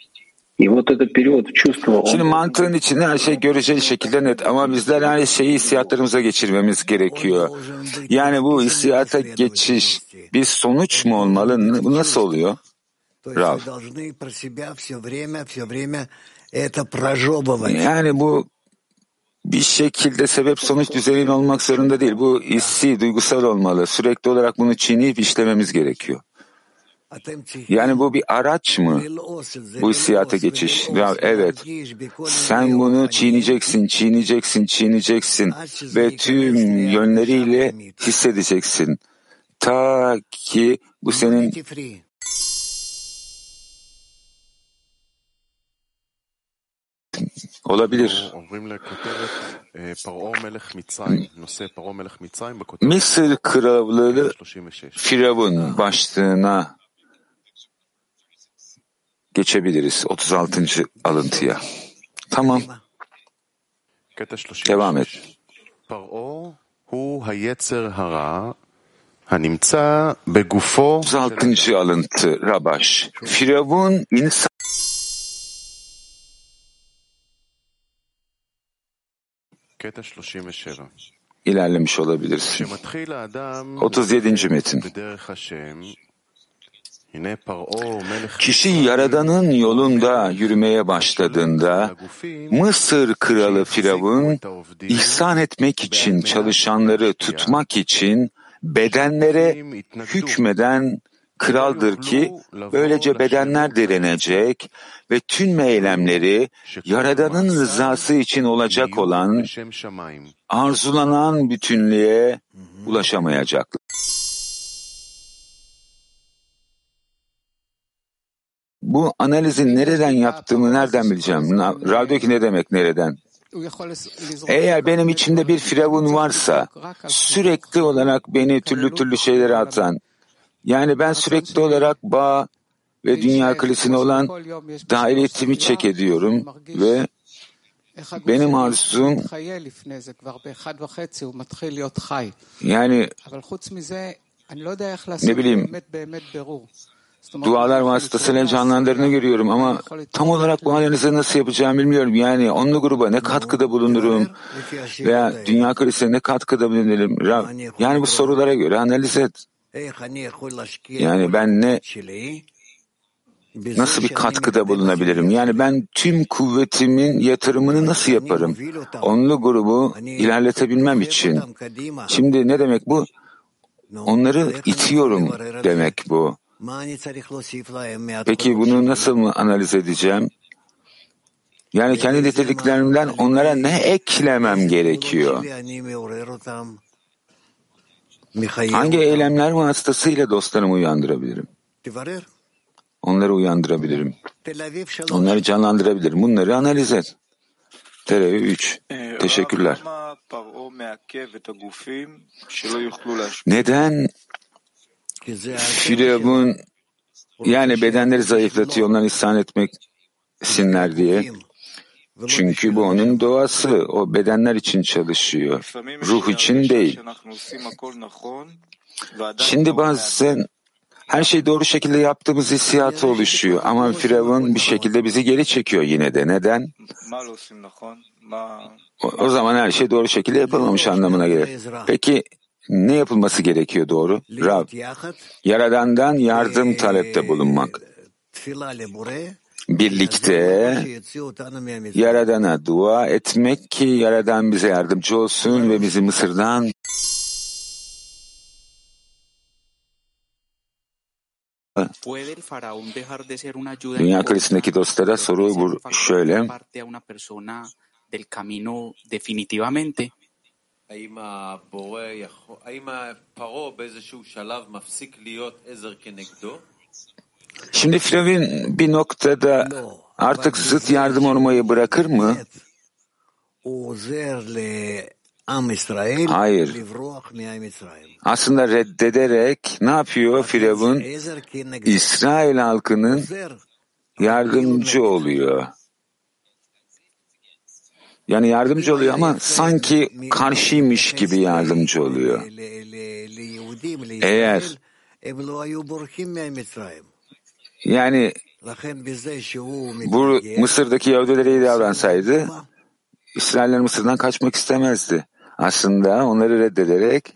И вот этот период в чувство... Şimdi mantığın içinde her şey göreceği şekilde net ama bizler her şeyi hissiyatlarımıza geçirmemiz gerekiyor. Yani bu hissiyata geçiş bir sonuç mu olmalı? Bu nasıl oluyor? Rav. Yani bu bir şekilde sebep sonuç düzeyinde olmak zorunda değil. Bu hissi, duygusal olmalı. Sürekli olarak bunu çiğneyip işlememiz gerekiyor. Yani bu bir araç mı? Bu hissiyata geçiş. Ya evet. Sen bunu çiğneyeceksin, çiğneyeceksin, çiğneyeceksin ve tüm yönleriyle hissedeceksin. Ta ki bu senin olabilir. Mısır krallığı Firavun başlığına geçebiliriz 36. alıntıya. Tamam. Devam et. 36. alıntı Rabaş. Firavun insan ilerlemiş olabilirsin. 37. metin. Kişi Yaradan'ın yolunda yürümeye başladığında Mısır kralı Firavun ihsan etmek için çalışanları tutmak için bedenlere hükmeden kraldır ki böylece bedenler direnecek ve tüm eylemleri Yaradan'ın rızası için olacak olan arzulanan bütünlüğe ulaşamayacaklar. Bu analizin nereden yaptığımı nereden bileceğim? Radyoki ne demek nereden? Eğer benim içimde bir firavun varsa, sürekli olarak beni türlü türlü şeylere atan, yani ben sürekli olarak bağ ve dünya klisine olan dairetimi çek ediyorum ve benim arzum yani ne bileyim dualar vasıtasıyla canlandırdığını görüyorum ama tam olarak bu analizi nasıl yapacağımı bilmiyorum. Yani onlu gruba ne katkıda bulunurum veya dünya krizine ne katkıda bulunurum. Yani bu sorulara göre analiz et. Yani ben ne nasıl bir katkıda bulunabilirim? Yani ben tüm kuvvetimin yatırımını nasıl yaparım? Onlu grubu ilerletebilmem için. Şimdi ne demek bu? Onları itiyorum demek bu. Peki bunu nasıl mı analiz edeceğim? Yani kendi niteliklerimden onlara ne eklemem gerekiyor? Hangi eylemler vasıtasıyla dostlarımı uyandırabilirim? Onları uyandırabilirim. Onları canlandırabilirim. Bunları analiz et. Terevi 3. Teşekkürler. Neden Firavun yani bedenleri zayıflatıyor, onları isyan etmeksinler diye. Çünkü bu onun doğası. O bedenler için çalışıyor. Ruh için değil. Şimdi bazen her şey doğru şekilde yaptığımız hissiyatı oluşuyor. Ama Firavun bir şekilde bizi geri çekiyor yine de. Neden? O, o zaman her şey doğru şekilde yapılmamış anlamına gelir. Peki ne yapılması gerekiyor doğru? Rab, Yaradan'dan yardım talepte bulunmak. Birlikte Yaradan'a dua etmek ki Yaradan bize yardımcı olsun ve bizi Mısır'dan Dünya krizindeki dostlara soru bu şöyle. Şimdi Firavun bir noktada artık zıt yardım olmayı bırakır mı? Hayır. Aslında reddederek ne yapıyor Firavun? İsrail halkının yardımcı oluyor. Yani yardımcı oluyor ama sanki karşıymış gibi yardımcı oluyor. Eğer yani bu Mısır'daki Yahudilere iyi davransaydı İsrailler Mısır'dan kaçmak istemezdi. Aslında onları reddederek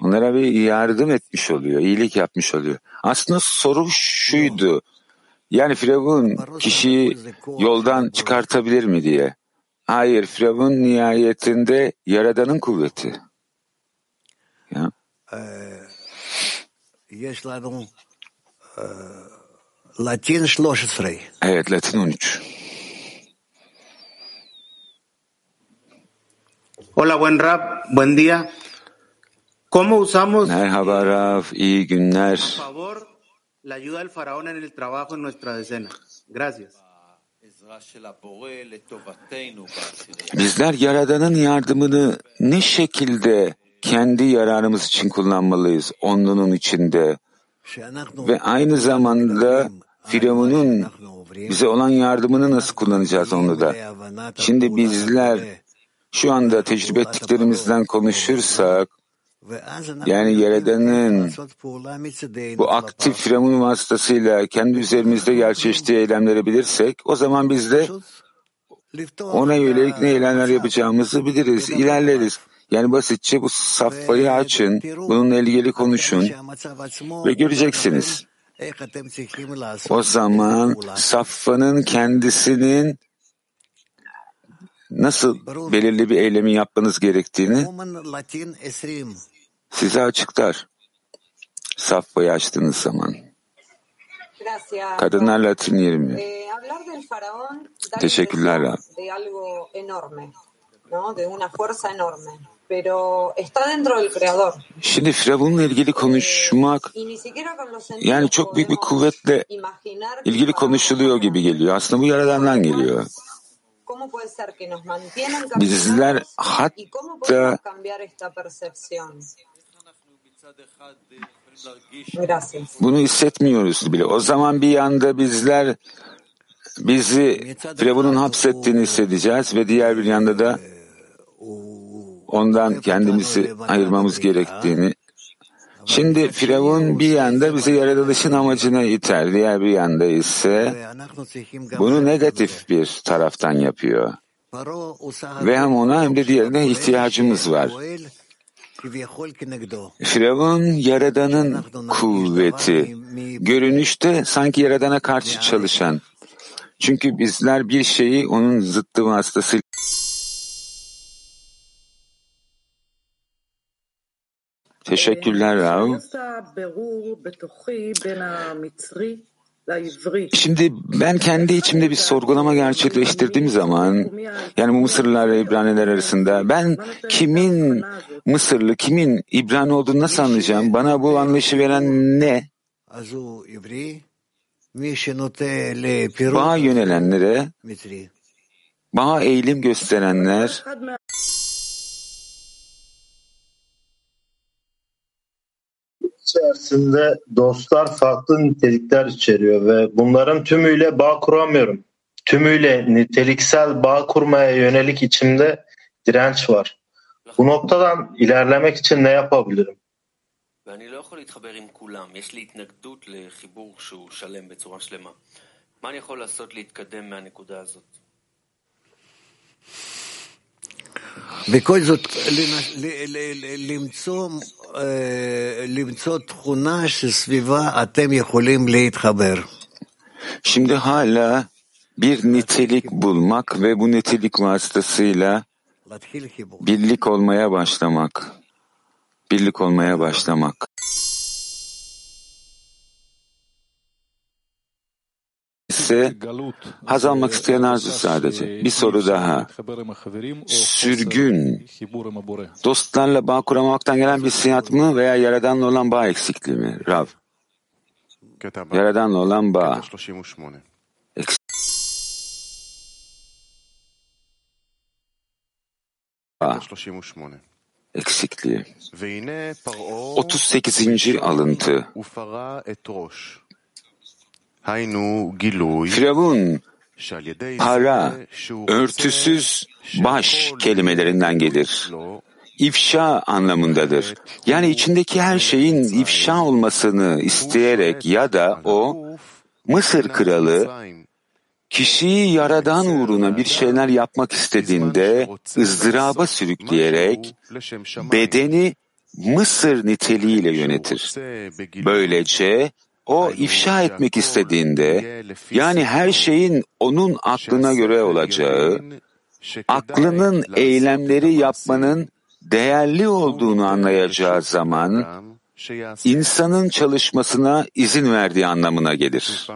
onlara bir yardım etmiş oluyor, iyilik yapmış oluyor. Aslında soru şuydu. Yani Firavun kişiyi yoldan çıkartabilir mi diye. Hayır, Firavun nihayetinde Yaradan'ın kuvveti. Ya. Evet, Latin 13. Hola, buen Rab, buen día. ¿Cómo usamos Merhaba Rav, iyi günler. por favor la ayuda del faraón en el trabajo en nuestra decena? Gracias. Bizler Yaradan'ın yardımını ne şekilde kendi yararımız için kullanmalıyız onlunun içinde ve aynı zamanda Firavun'un bize olan yardımını nasıl kullanacağız onu da. Şimdi bizler şu anda tecrübe ettiklerimizden konuşursak yani Yaradan'ın bu aktif Firavun vasıtasıyla kendi üzerimizde gerçekleştiği eylemleri bilirsek o zaman biz de ona yönelik ne eylemler yapacağımızı biliriz, ilerleriz. Yani basitçe bu safhayı açın, bununla ilgili konuşun ve göreceksiniz. O zaman safhanın kendisinin nasıl belirli bir eylemi yapmanız gerektiğini size açıklar. Safhayı açtığınız zaman. Kadınlar Latin 20. Teşekkürler Rab. Şimdi Firavun'la ilgili konuşmak yani çok büyük bir kuvvetle ilgili konuşuluyor gibi geliyor. Aslında bu Yaradan'dan geliyor. Bizler hatta bunu hissetmiyoruz bile. O zaman bir yanda bizler bizi Firavun'un hapsettiğini hissedeceğiz ve diğer bir yanda da ondan kendimizi ayırmamız gerektiğini Şimdi Firavun bir yanda bizi yaratılışın amacına iter, diğer bir yanda ise bunu negatif bir taraftan yapıyor. Ve hem ona hem de diğerine ihtiyacımız var. Firavun Yaradan'ın kuvveti, görünüşte sanki Yaradan'a karşı çalışan. Çünkü bizler bir şeyi onun zıttı vasıtasıyla Teşekkürler Rav. Şimdi ben kendi içimde bir sorgulama gerçekleştirdiğim zaman yani bu Mısırlılar ve İbraniler arasında ben kimin Mısırlı, kimin İbrani olduğunu nasıl anlayacağım? Bana bu anlayışı veren ne? Bağa yönelenlere, bağa eğilim gösterenler, içerisinde dostlar farklı nitelikler içeriyor ve bunların tümüyle bağ kuramıyorum. Tümüyle niteliksel bağ kurmaya yönelik içimde direnç var. Bu noktadan ilerlemek için ne yapabilirim? ואני לא יכול להתחבר עם כולם, יש לי התנגדות לחיבור שהוא שלם בצורה שלמה. מה אני יכול לעשות להתקדם מהנקודה הזאת? בכל זאת, למצוא, למצוא תכונה שסביבה אתם יכולים להתחבר. Şimdi hala bir nitelik bulmak ve bu nitelik vasıtasıyla birlik olmaya başlamak. Birlik olmaya başlamak. İse haz almak isteyen arzu sadece. Bir soru daha. Sürgün, dostlarla bağ kuramamaktan gelen bir siyat mı veya Yaradan'la olan bağ eksikliği mi? Rav. Yaradan'la olan. Bağ. Eksikliği. 38. alıntı. Firavun para, örtüsüz baş kelimelerinden gelir. İfşa anlamındadır. Yani içindeki her şeyin ifşa olmasını isteyerek ya da o Mısır kralı kişiyi yaradan uğruna bir şeyler yapmak istediğinde ızdıraba sürükleyerek bedeni Mısır niteliğiyle yönetir. Böylece o ifşa etmek istediğinde, yani her şeyin onun aklına göre olacağı, aklının eylemleri yapmanın değerli olduğunu anlayacağı zaman, insanın çalışmasına izin verdiği anlamına gelir.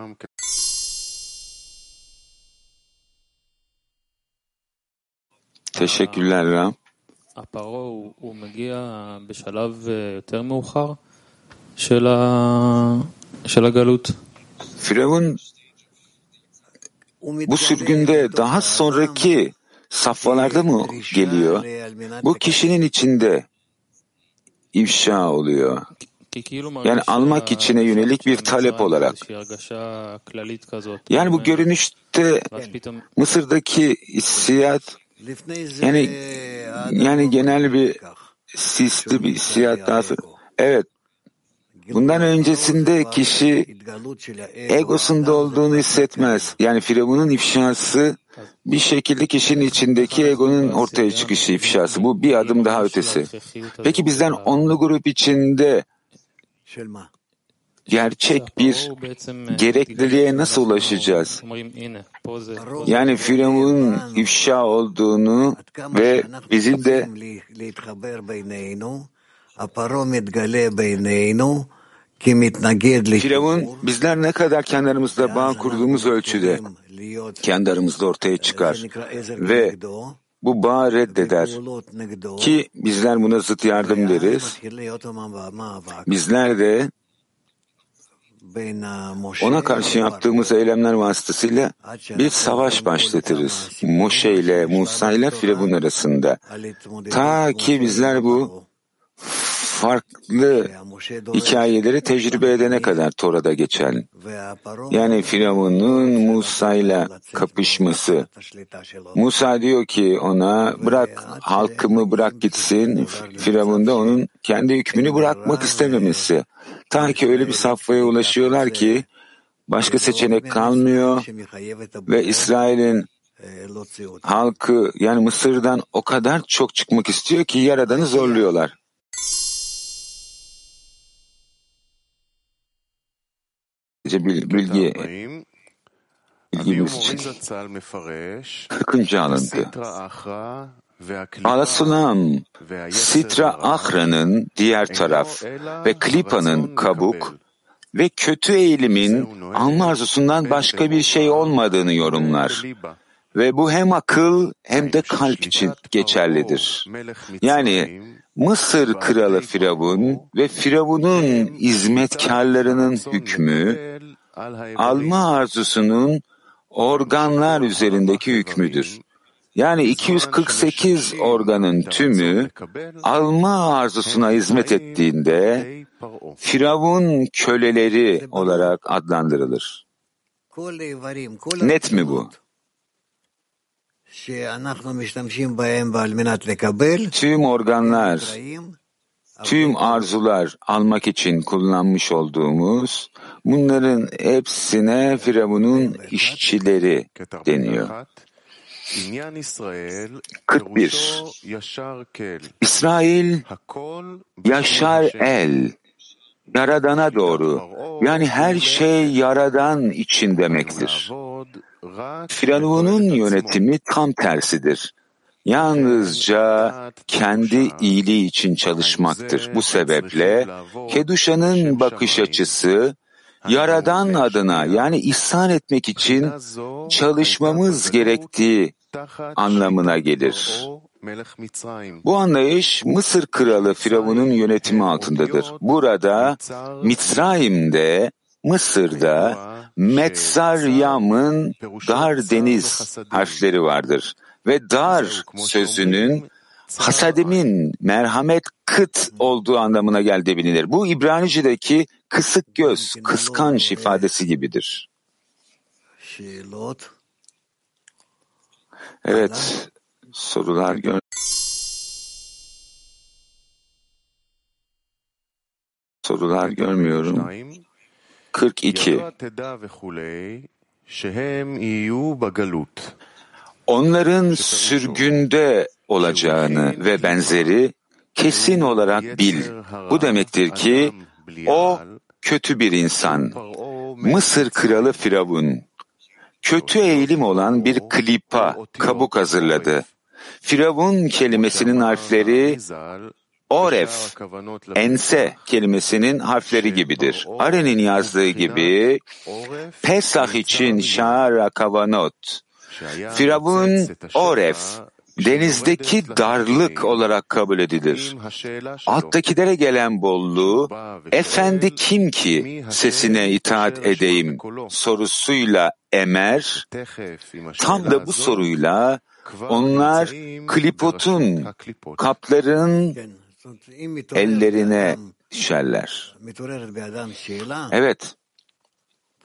Teşekkürler Ram. הפרעה הוא מגיע בשלב יותר מאוחר של, ה... Firavun bu sürgünde daha sonraki safhalarda mı geliyor? Bu kişinin içinde ifşa oluyor. Yani almak içine yönelik bir talep olarak. Yani bu görünüşte Mısır'daki hissiyat yani yani genel bir sisli bir hissiyat daha Evet Bundan öncesinde kişi egosunda olduğunu hissetmez. Yani Firavun'un ifşası bir şekilde kişinin içindeki egonun ortaya çıkışı ifşası. Bu bir adım daha ötesi. Peki bizden onlu grup içinde gerçek bir gerekliliğe nasıl ulaşacağız? Yani Firavun'un ifşa olduğunu ve bizim de Firavun bizler ne kadar kendi bağ kurduğumuz ölçüde kendi aramızda ortaya çıkar ve bu bağı reddeder ki bizler buna zıt yardım deriz. Bizler de ona karşı yaptığımız eylemler vasıtasıyla bir savaş başlatırız. Moşe ile Musa ile Firavun arasında. Ta ki bizler bu farklı hikayeleri tecrübe edene kadar Tora'da geçen. Yani Firavun'un Musa ile kapışması. Musa diyor ki ona bırak halkımı bırak gitsin. Firavun da onun kendi hükmünü bırakmak istememesi. Ta ki öyle bir safhaya ulaşıyorlar ki başka seçenek kalmıyor ve İsrail'in halkı yani Mısır'dan o kadar çok çıkmak istiyor ki Yaradan'ı zorluyorlar. Bilgi, için 40. alıntı. Alasulam, Sitra Ahra'nın diğer taraf ve Klipa'nın kabuk ve kötü eğilimin alma arzusundan başka bir şey olmadığını yorumlar. Ve bu hem akıl hem de kalp için geçerlidir. Yani Mısır kralı Firavun ve Firavun'un hizmetkarlarının hükmü alma arzusunun organlar üzerindeki hükmüdür. Yani 248 organın tümü alma arzusuna hizmet ettiğinde Firavun köleleri olarak adlandırılır. Net mi bu? Tüm organlar, tüm arzular almak için kullanmış olduğumuz bunların hepsine Firavun'un işçileri deniyor. 41. İsrail yaşar el, yaradana doğru. Yani her şey yaradan için demektir. Firavun'un yönetimi tam tersidir. Yalnızca kendi iyiliği için çalışmaktır. Bu sebeple Keduşa'nın bakış açısı Yaradan adına yani ihsan etmek için çalışmamız gerektiği anlamına gelir. Bu anlayış Mısır kralı Firavun'un yönetimi altındadır. Burada Mitzrayim'de, Mısır'da Metzaryam'ın dar deniz harfleri vardır. Ve dar sözünün hasadimin merhamet kıt olduğu anlamına geldiği bilinir. Bu İbranice'deki kısık göz, kıskanç ifadesi gibidir. Evet, sorular gör. Sorular görmüyorum. 42. Onların sürgünde olacağını ve benzeri kesin olarak bil. Bu demektir ki o kötü bir insan. Mısır kralı Firavun kötü eğilim olan bir klipa kabuk hazırladı. Firavun kelimesinin harfleri Oref, ense kelimesinin harfleri gibidir. Aren'in yazdığı gibi Pesah için Şaara Kavanot, Firavun Oref, denizdeki darlık olarak kabul edilir. Alttakilere gelen bolluğu, efendi kim ki sesine itaat edeyim sorusuyla emer, tam da bu soruyla onlar klipotun, kapların ellerine düşerler. Evet.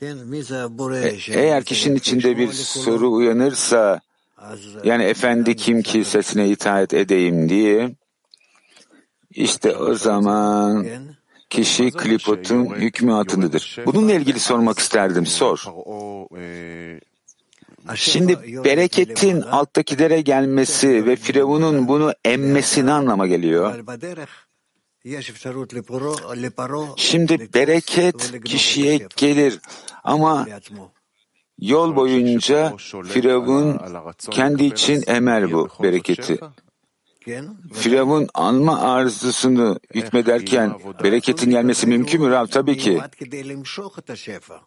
E, eğer kişinin içinde bir soru uyanırsa, yani efendi kim ki sesine itaat edeyim diye, işte o zaman kişi klipotun hükmü altındadır. Bununla ilgili sormak isterdim. Sor. Şimdi bereketin alttakilere gelmesi ve Firavun'un bunu emmesini anlama geliyor. Şimdi bereket kişiye gelir ama yol boyunca Firavun kendi için emer bu bereketi. Firavun alma arzusunu hükmederken bereketin gelmesi mümkün mü Rav? Tabii ki.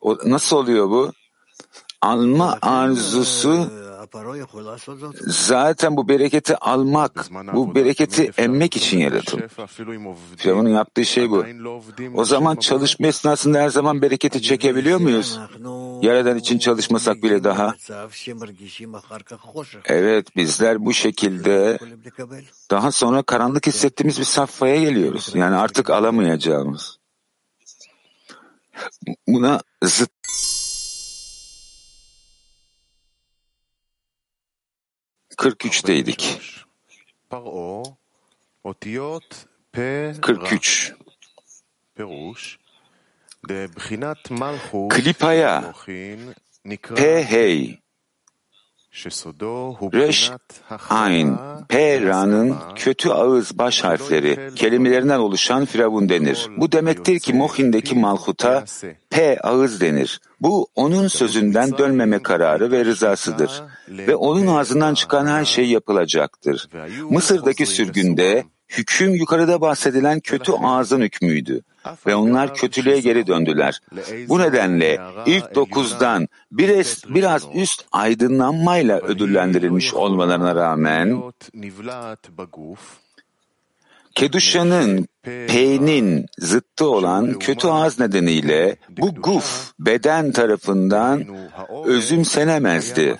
O, nasıl oluyor bu? Alma arzusu zaten bu bereketi almak, bu bereketi emmek için yaratılmış. Firavun'un yaptığı şey bu. O zaman çalışma esnasında her zaman bereketi çekebiliyor muyuz? Yaradan için çalışmasak bile daha. Evet bizler bu şekilde daha sonra karanlık hissettiğimiz bir safhaya geliyoruz. Yani artık alamayacağımız. Buna zıt 43'teydik. 43. Klipaya. P hey Reş Ayn P Ra'nın kötü ağız baş harfleri kelimelerinden oluşan firavun denir. Bu demektir ki Mohin'deki Malhut'a P ağız denir. Bu onun sözünden dönmeme kararı ve rızasıdır. Ve onun ağzından çıkan her şey yapılacaktır. Mısır'daki sürgünde hüküm yukarıda bahsedilen kötü ağzın hükmüydü. Ve onlar kötülüğe geri döndüler. Bu nedenle ilk dokuzdan biraz, biraz üst aydınlanmayla ödüllendirilmiş olmalarına rağmen Keduşa'nın P'nin zıttı olan kötü ağız nedeniyle bu guf beden tarafından özümsenemezdi.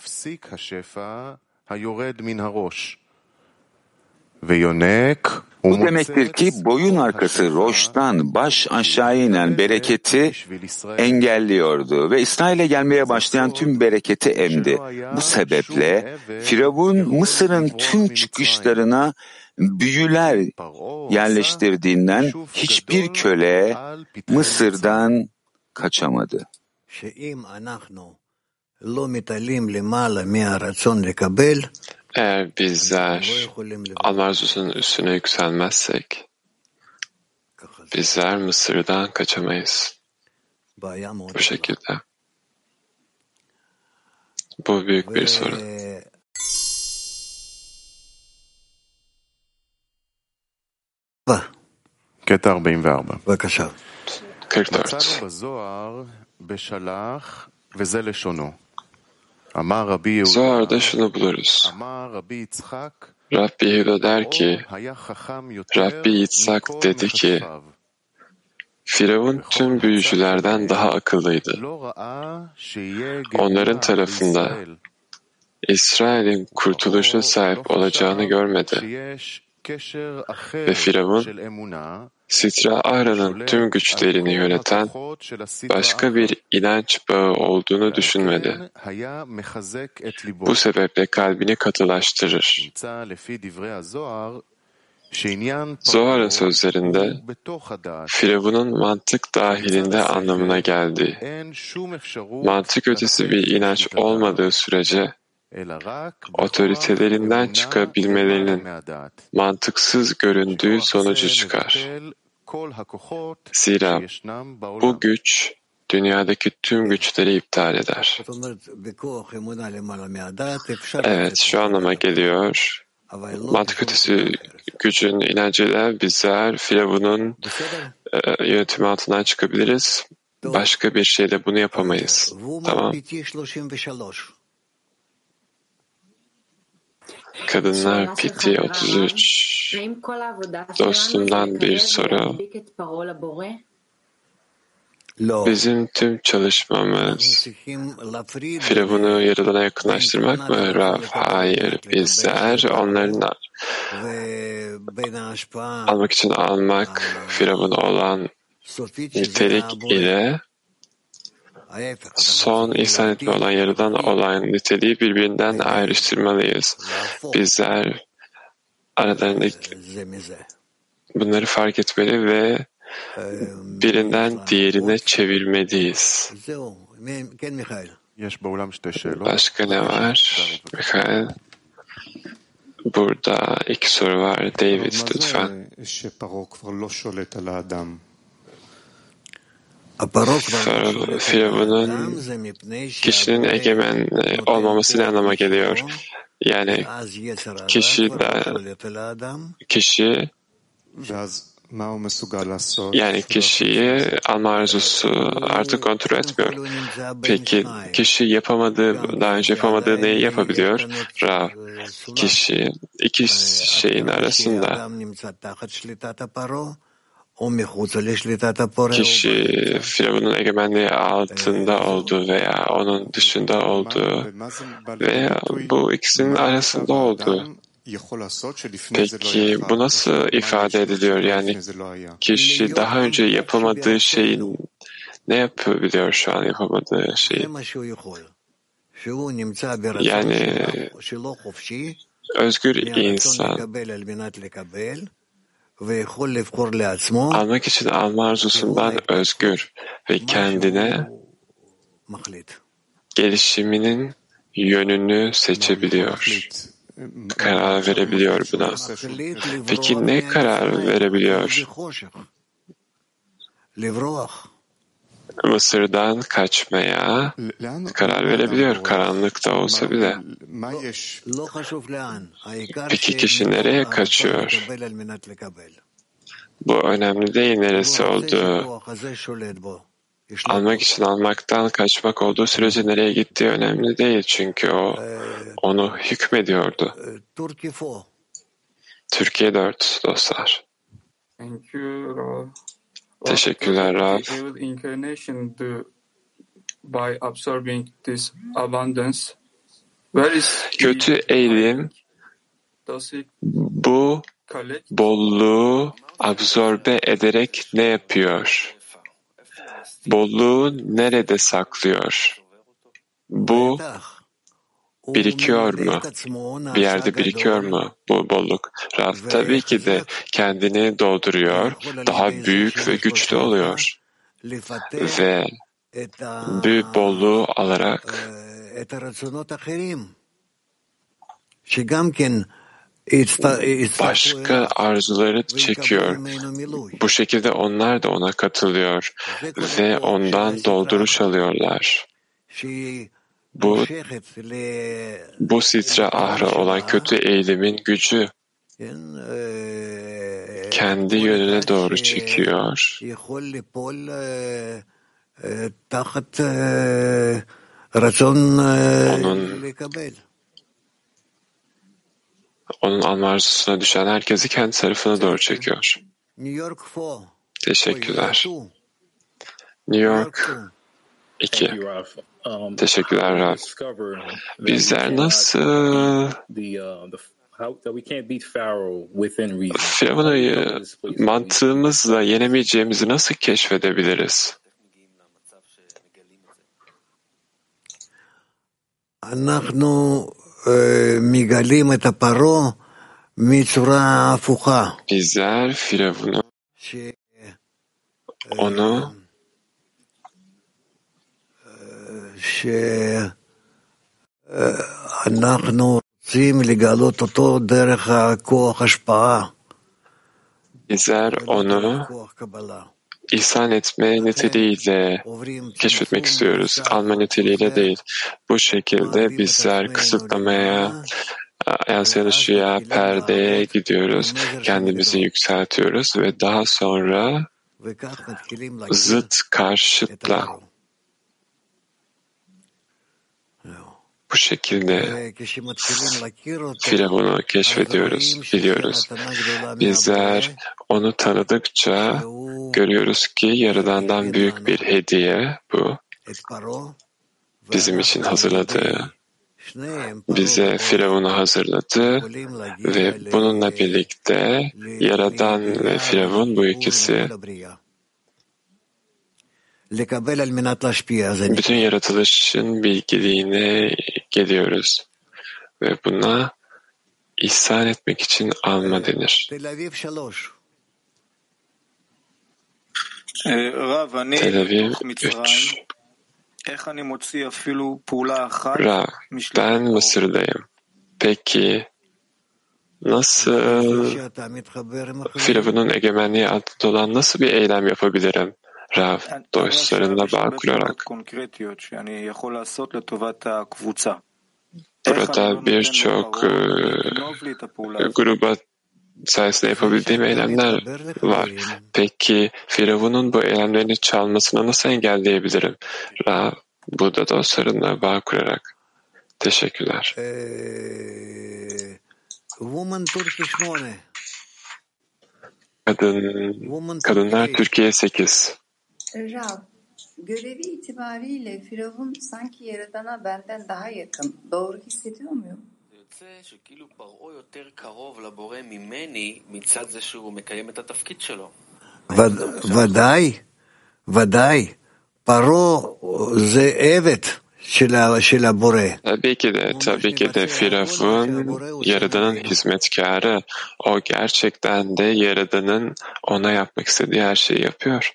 Bu demektir ki boyun arkası roştan baş aşağı inen bereketi engelliyordu ve İsrail'e gelmeye başlayan tüm bereketi emdi. Bu sebeple Firavun Mısır'ın tüm çıkışlarına büyüler yerleştirdiğinden hiçbir köle Mısır'dan kaçamadı. Eğer bizler Allah arzusunun üstüne yükselmezsek, bizler Mısır'dan kaçamayız. Bu şekilde. Bu büyük bir sorun. קטע 44. בבקשה. 44. מצאנו בזוהר בשלח, וזה לשונו. Zohar'da şunu buluruz. Rabbi Yehuda der ki, Rabbi İtsak dedi ki, Firavun tüm büyücülerden daha akıllıydı. Onların tarafında İsrail'in kurtuluşa sahip olacağını görmedi. Ve Firavun Sitra Ahra'nın tüm güçlerini yöneten başka bir inanç bağı olduğunu düşünmedi. Bu sebeple kalbini katılaştırır. Zohar'ın sözlerinde Firavun'un mantık dahilinde anlamına geldi. mantık ötesi bir inanç olmadığı sürece otoritelerinden çıkabilmelerinin mantıksız göründüğü sonucu çıkar. Zira bu güç dünyadaki tüm güçleri iptal eder. Evet, şu anlama geliyor. Matkutisi gücün inancıyla bizler Firavun'un e, yönetimi altından çıkabiliriz. Başka bir şeyle bunu yapamayız. Tamam. Kadınlar PT 33 Dostumdan bir soru. Bizim tüm çalışmamız Firavun'u yaradana yakınlaştırmak mı? Rav, hayır. Bizler onların almak için almak Firavun olan nitelik ile son ihsan etme olan yaradan olan niteliği birbirinden ayrıştırmalıyız. Bizler aralarındaki bunları fark etmeli ve birinden diğerine çevirmeliyiz. Başka ne var? Mikhail. Burada iki soru var. David lütfen. Firavun'un kişinin egemen olmaması ne anlama geliyor? Yani kişi de, kişi yani kişiyi alma arzusu artık kontrol etmiyor. Peki kişi yapamadığı, daha önce yapamadığı neyi yapabiliyor? Rav. Kişi iki şeyin arasında kişi Firavun'un egemenliği altında olduğu veya onun dışında olduğu veya bu ikisinin arasında olduğu. Peki bu nasıl ifade ediliyor? Yani kişi daha önce yapamadığı şeyin ne yapabiliyor şu an yapamadığı şeyi? Yani özgür insan almak için alma arzusundan özgür ve kendine gelişiminin yönünü seçebiliyor. Karar verebiliyor buna. Peki ne karar verebiliyor? Mısır'dan kaçmaya karar verebiliyor karanlıkta olsa bile. Peki kişi nereye kaçıyor? Bu önemli değil neresi olduğu. Almak için almaktan kaçmak olduğu sürece nereye gittiği önemli değil. Çünkü o onu hükmediyordu. Türkiye 4 dostlar. Thank you, Teşekkürler Rav. evil incarnation do by absorbing this abundance? Where is Kötü eğilim bu bolluğu absorbe ederek ne yapıyor? Bolluğu nerede saklıyor? Bu birikiyor mu? Bir yerde birikiyor mu bu bolluk? Raf tabii ki de kendini dolduruyor, daha büyük ve güçlü oluyor. Ve büyük bolluğu alarak başka arzuları çekiyor. Bu şekilde onlar da ona katılıyor ve ondan dolduruş alıyorlar. Bu, bu sitra ahra olan kötü eğilimin gücü kendi yönüne doğru çekiyor. Onun onun alma arzusuna düşen herkesi kendi tarafına doğru çekiyor. Teşekkürler. New York 2. Teşekkürler Rab. Bizler nasıl Firavun'u mantığımızla yenemeyeceğimizi nasıl keşfedebiliriz? Bizler Firavun'u onu שאנחנו רוצים לגלות אותו דרך הכוח השפעה. bizler onu ihsan etme niteliğiyle keşfetmek istiyoruz. Alma niteliğiyle değil. Bu şekilde bizler kısıtlamaya, yansıyan ışığa, perdeye gidiyoruz. Kendimizi yükseltiyoruz ve daha sonra zıt karşıtla bu şekilde Firavun'u keşfediyoruz, biliyoruz. Bizler onu tanıdıkça görüyoruz ki Yaradan'dan büyük bir hediye bu. Bizim için hazırladığı, bize Firavun'u hazırladı ve bununla birlikte Yaradan ve Firavun bu ikisi bütün yaratılışın bilgiliğine geliyoruz ve buna ihsan etmek için alma denir. Tel Aviv 3 Rav, ben Mısır'dayım. Peki nasıl Firavun'un egemenliği altında olan nasıl bir eylem yapabilirim? Rav, dostlarınla bağ kurarak. Burada birçok e, gruba sayesinde yapabildiğim eylemler var. Peki Firavun'un bu eylemlerini çalmasına nasıl engelleyebilirim? Rav, burada dostlarınla bağ kurarak. Teşekkürler. kadın, kadınlar Türkiye 8. Rav, görevi itibariyle Firavun sanki Yaradan'a benden daha yakın. Doğru hissediyor muyum? יוצא שכאילו פרעה יותר קרוב לבורא ממני מצד זה שהוא מקיים את התפקיד שלו. ודאי, ודאי. פרעה זה עבד של הבורא. Tabii ki de, tabii ki de Firavun Yaradan'ın hizmetkarı. O gerçekten de Yaradan'ın ona yapmak istediği her şeyi yapıyor.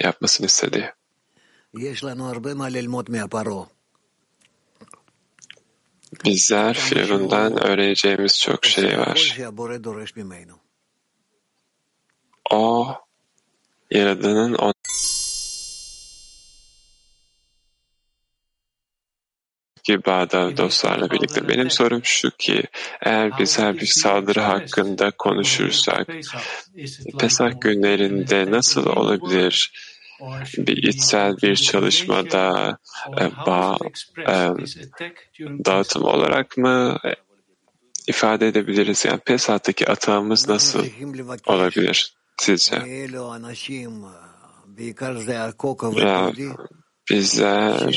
yapmasını istedi. Bizler Firavun'dan öğreneceğimiz çok şey var. O Yaradan'ın ki Bağdat dostlarla birlikte. Benim sorum şu ki eğer bizler bir saldırı hakkında konuşursak Pesah günlerinde nasıl olabilir? Bir içsel bir çalışmada e, bağ, e, dağıtım olarak mı ifade edebiliriz? Yani Pesah'taki atağımız nasıl olabilir sizce? Ya, bizler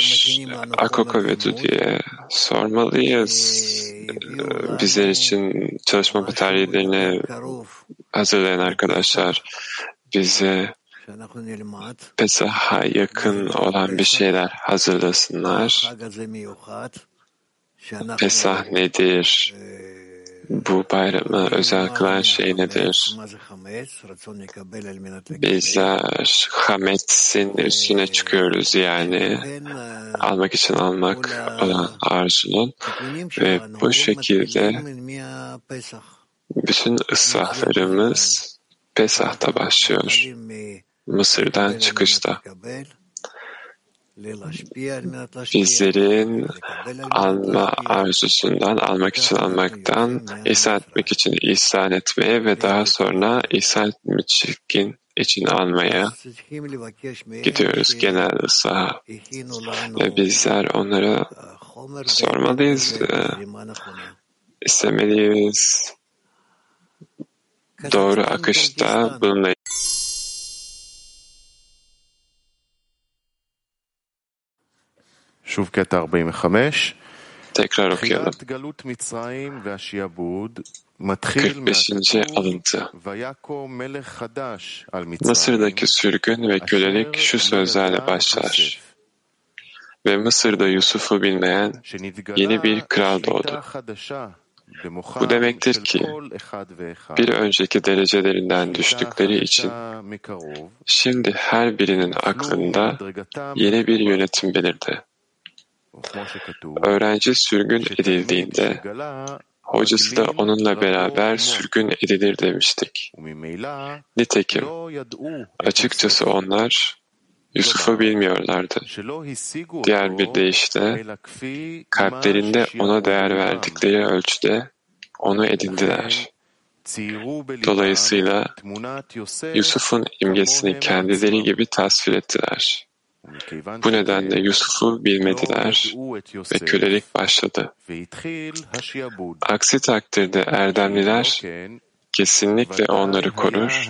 Akoko ve Dudi'ye sormalıyız. Bizler için çalışma materyallerini hazırlayan arkadaşlar bize Pesah'a yakın olan bir şeyler hazırlasınlar. Pesah nedir? Bu bayramı özel kılan şey nedir? Bizler Hametz'in üstüne çıkıyoruz yani almak için almak olan arzunun ve bu şekilde bütün ıslahlarımız Pesah'ta başlıyor. Mısır'dan çıkışta. Bizlerin alma arzusundan, almak için almaktan, ihsan etmek için ihsan etmeye ve daha sonra ihsan etmek için almaya gidiyoruz genel ıslaha. Ve bizler onlara sormalıyız, istemeliyiz. Doğru akışta bununla Tekrar okuyalım. 45. alıntı. Mısır'daki sürgün ve kölelik şu sözlerle başlar. Ve Mısır'da Yusuf'u bilmeyen yeni bir kral doğdu. Bu demektir ki bir önceki derecelerinden düştükleri için şimdi her birinin aklında yeni bir yönetim belirdi. Öğrenci sürgün edildiğinde hocası da onunla beraber sürgün edilir demiştik. Nitekim açıkçası onlar Yusuf'u bilmiyorlardı. Diğer bir deyişle kalplerinde ona değer verdikleri ölçüde onu edindiler. Dolayısıyla Yusuf'un imgesini kendileri gibi tasvir ettiler. Bu nedenle Yusuf'u bilmediler ve kölelik başladı. Aksi takdirde erdemliler kesinlikle onları korur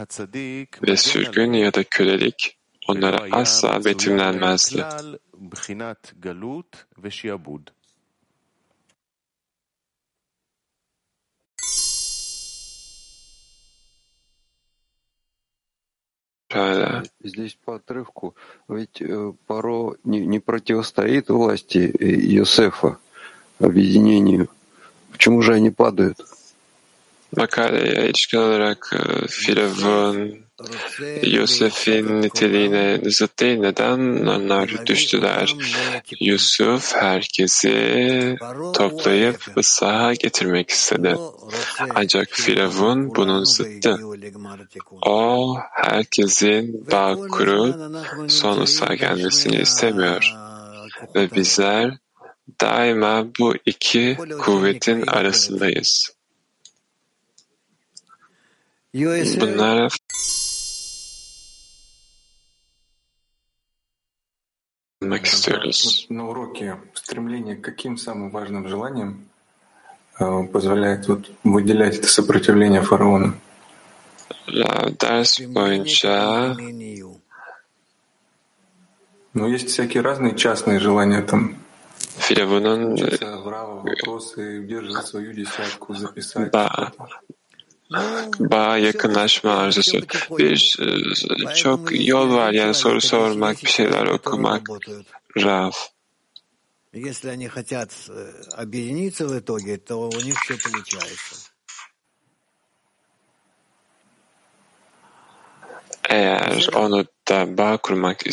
ve sürgün ya da kölelik onlara asla betimlenmezdi. Здесь по отрывку, ведь Паро не, не противостоит власти Йосефа, объединению. Почему же они падают? Makaleye ilişkin olarak Firavun, Yusuf'in niteliğine zıt değil. Neden onlar düştüler? Yusuf herkesi toplayıp ıslaha getirmek istedi. Ancak Firavun bunun zıttı. O herkesin bağ kurup son ıslaha gelmesini istemiyor. Ve bizler daima bu iki kuvvetin arasındayız. Bunlar istiyoruz. На уроке стремление к каким самым важным желаниям позволяет вот выделять это сопротивление фараона? ders boyunca Но есть всякие разные частные желания там. Firavun'un ba, yakınlaşma arzusu. Bir çok yol var yani soru sormak, bir şeyler okumak. Rav. Если они хотят объединиться в итоге, то у них все получается. Eğer onu da bağ kurmak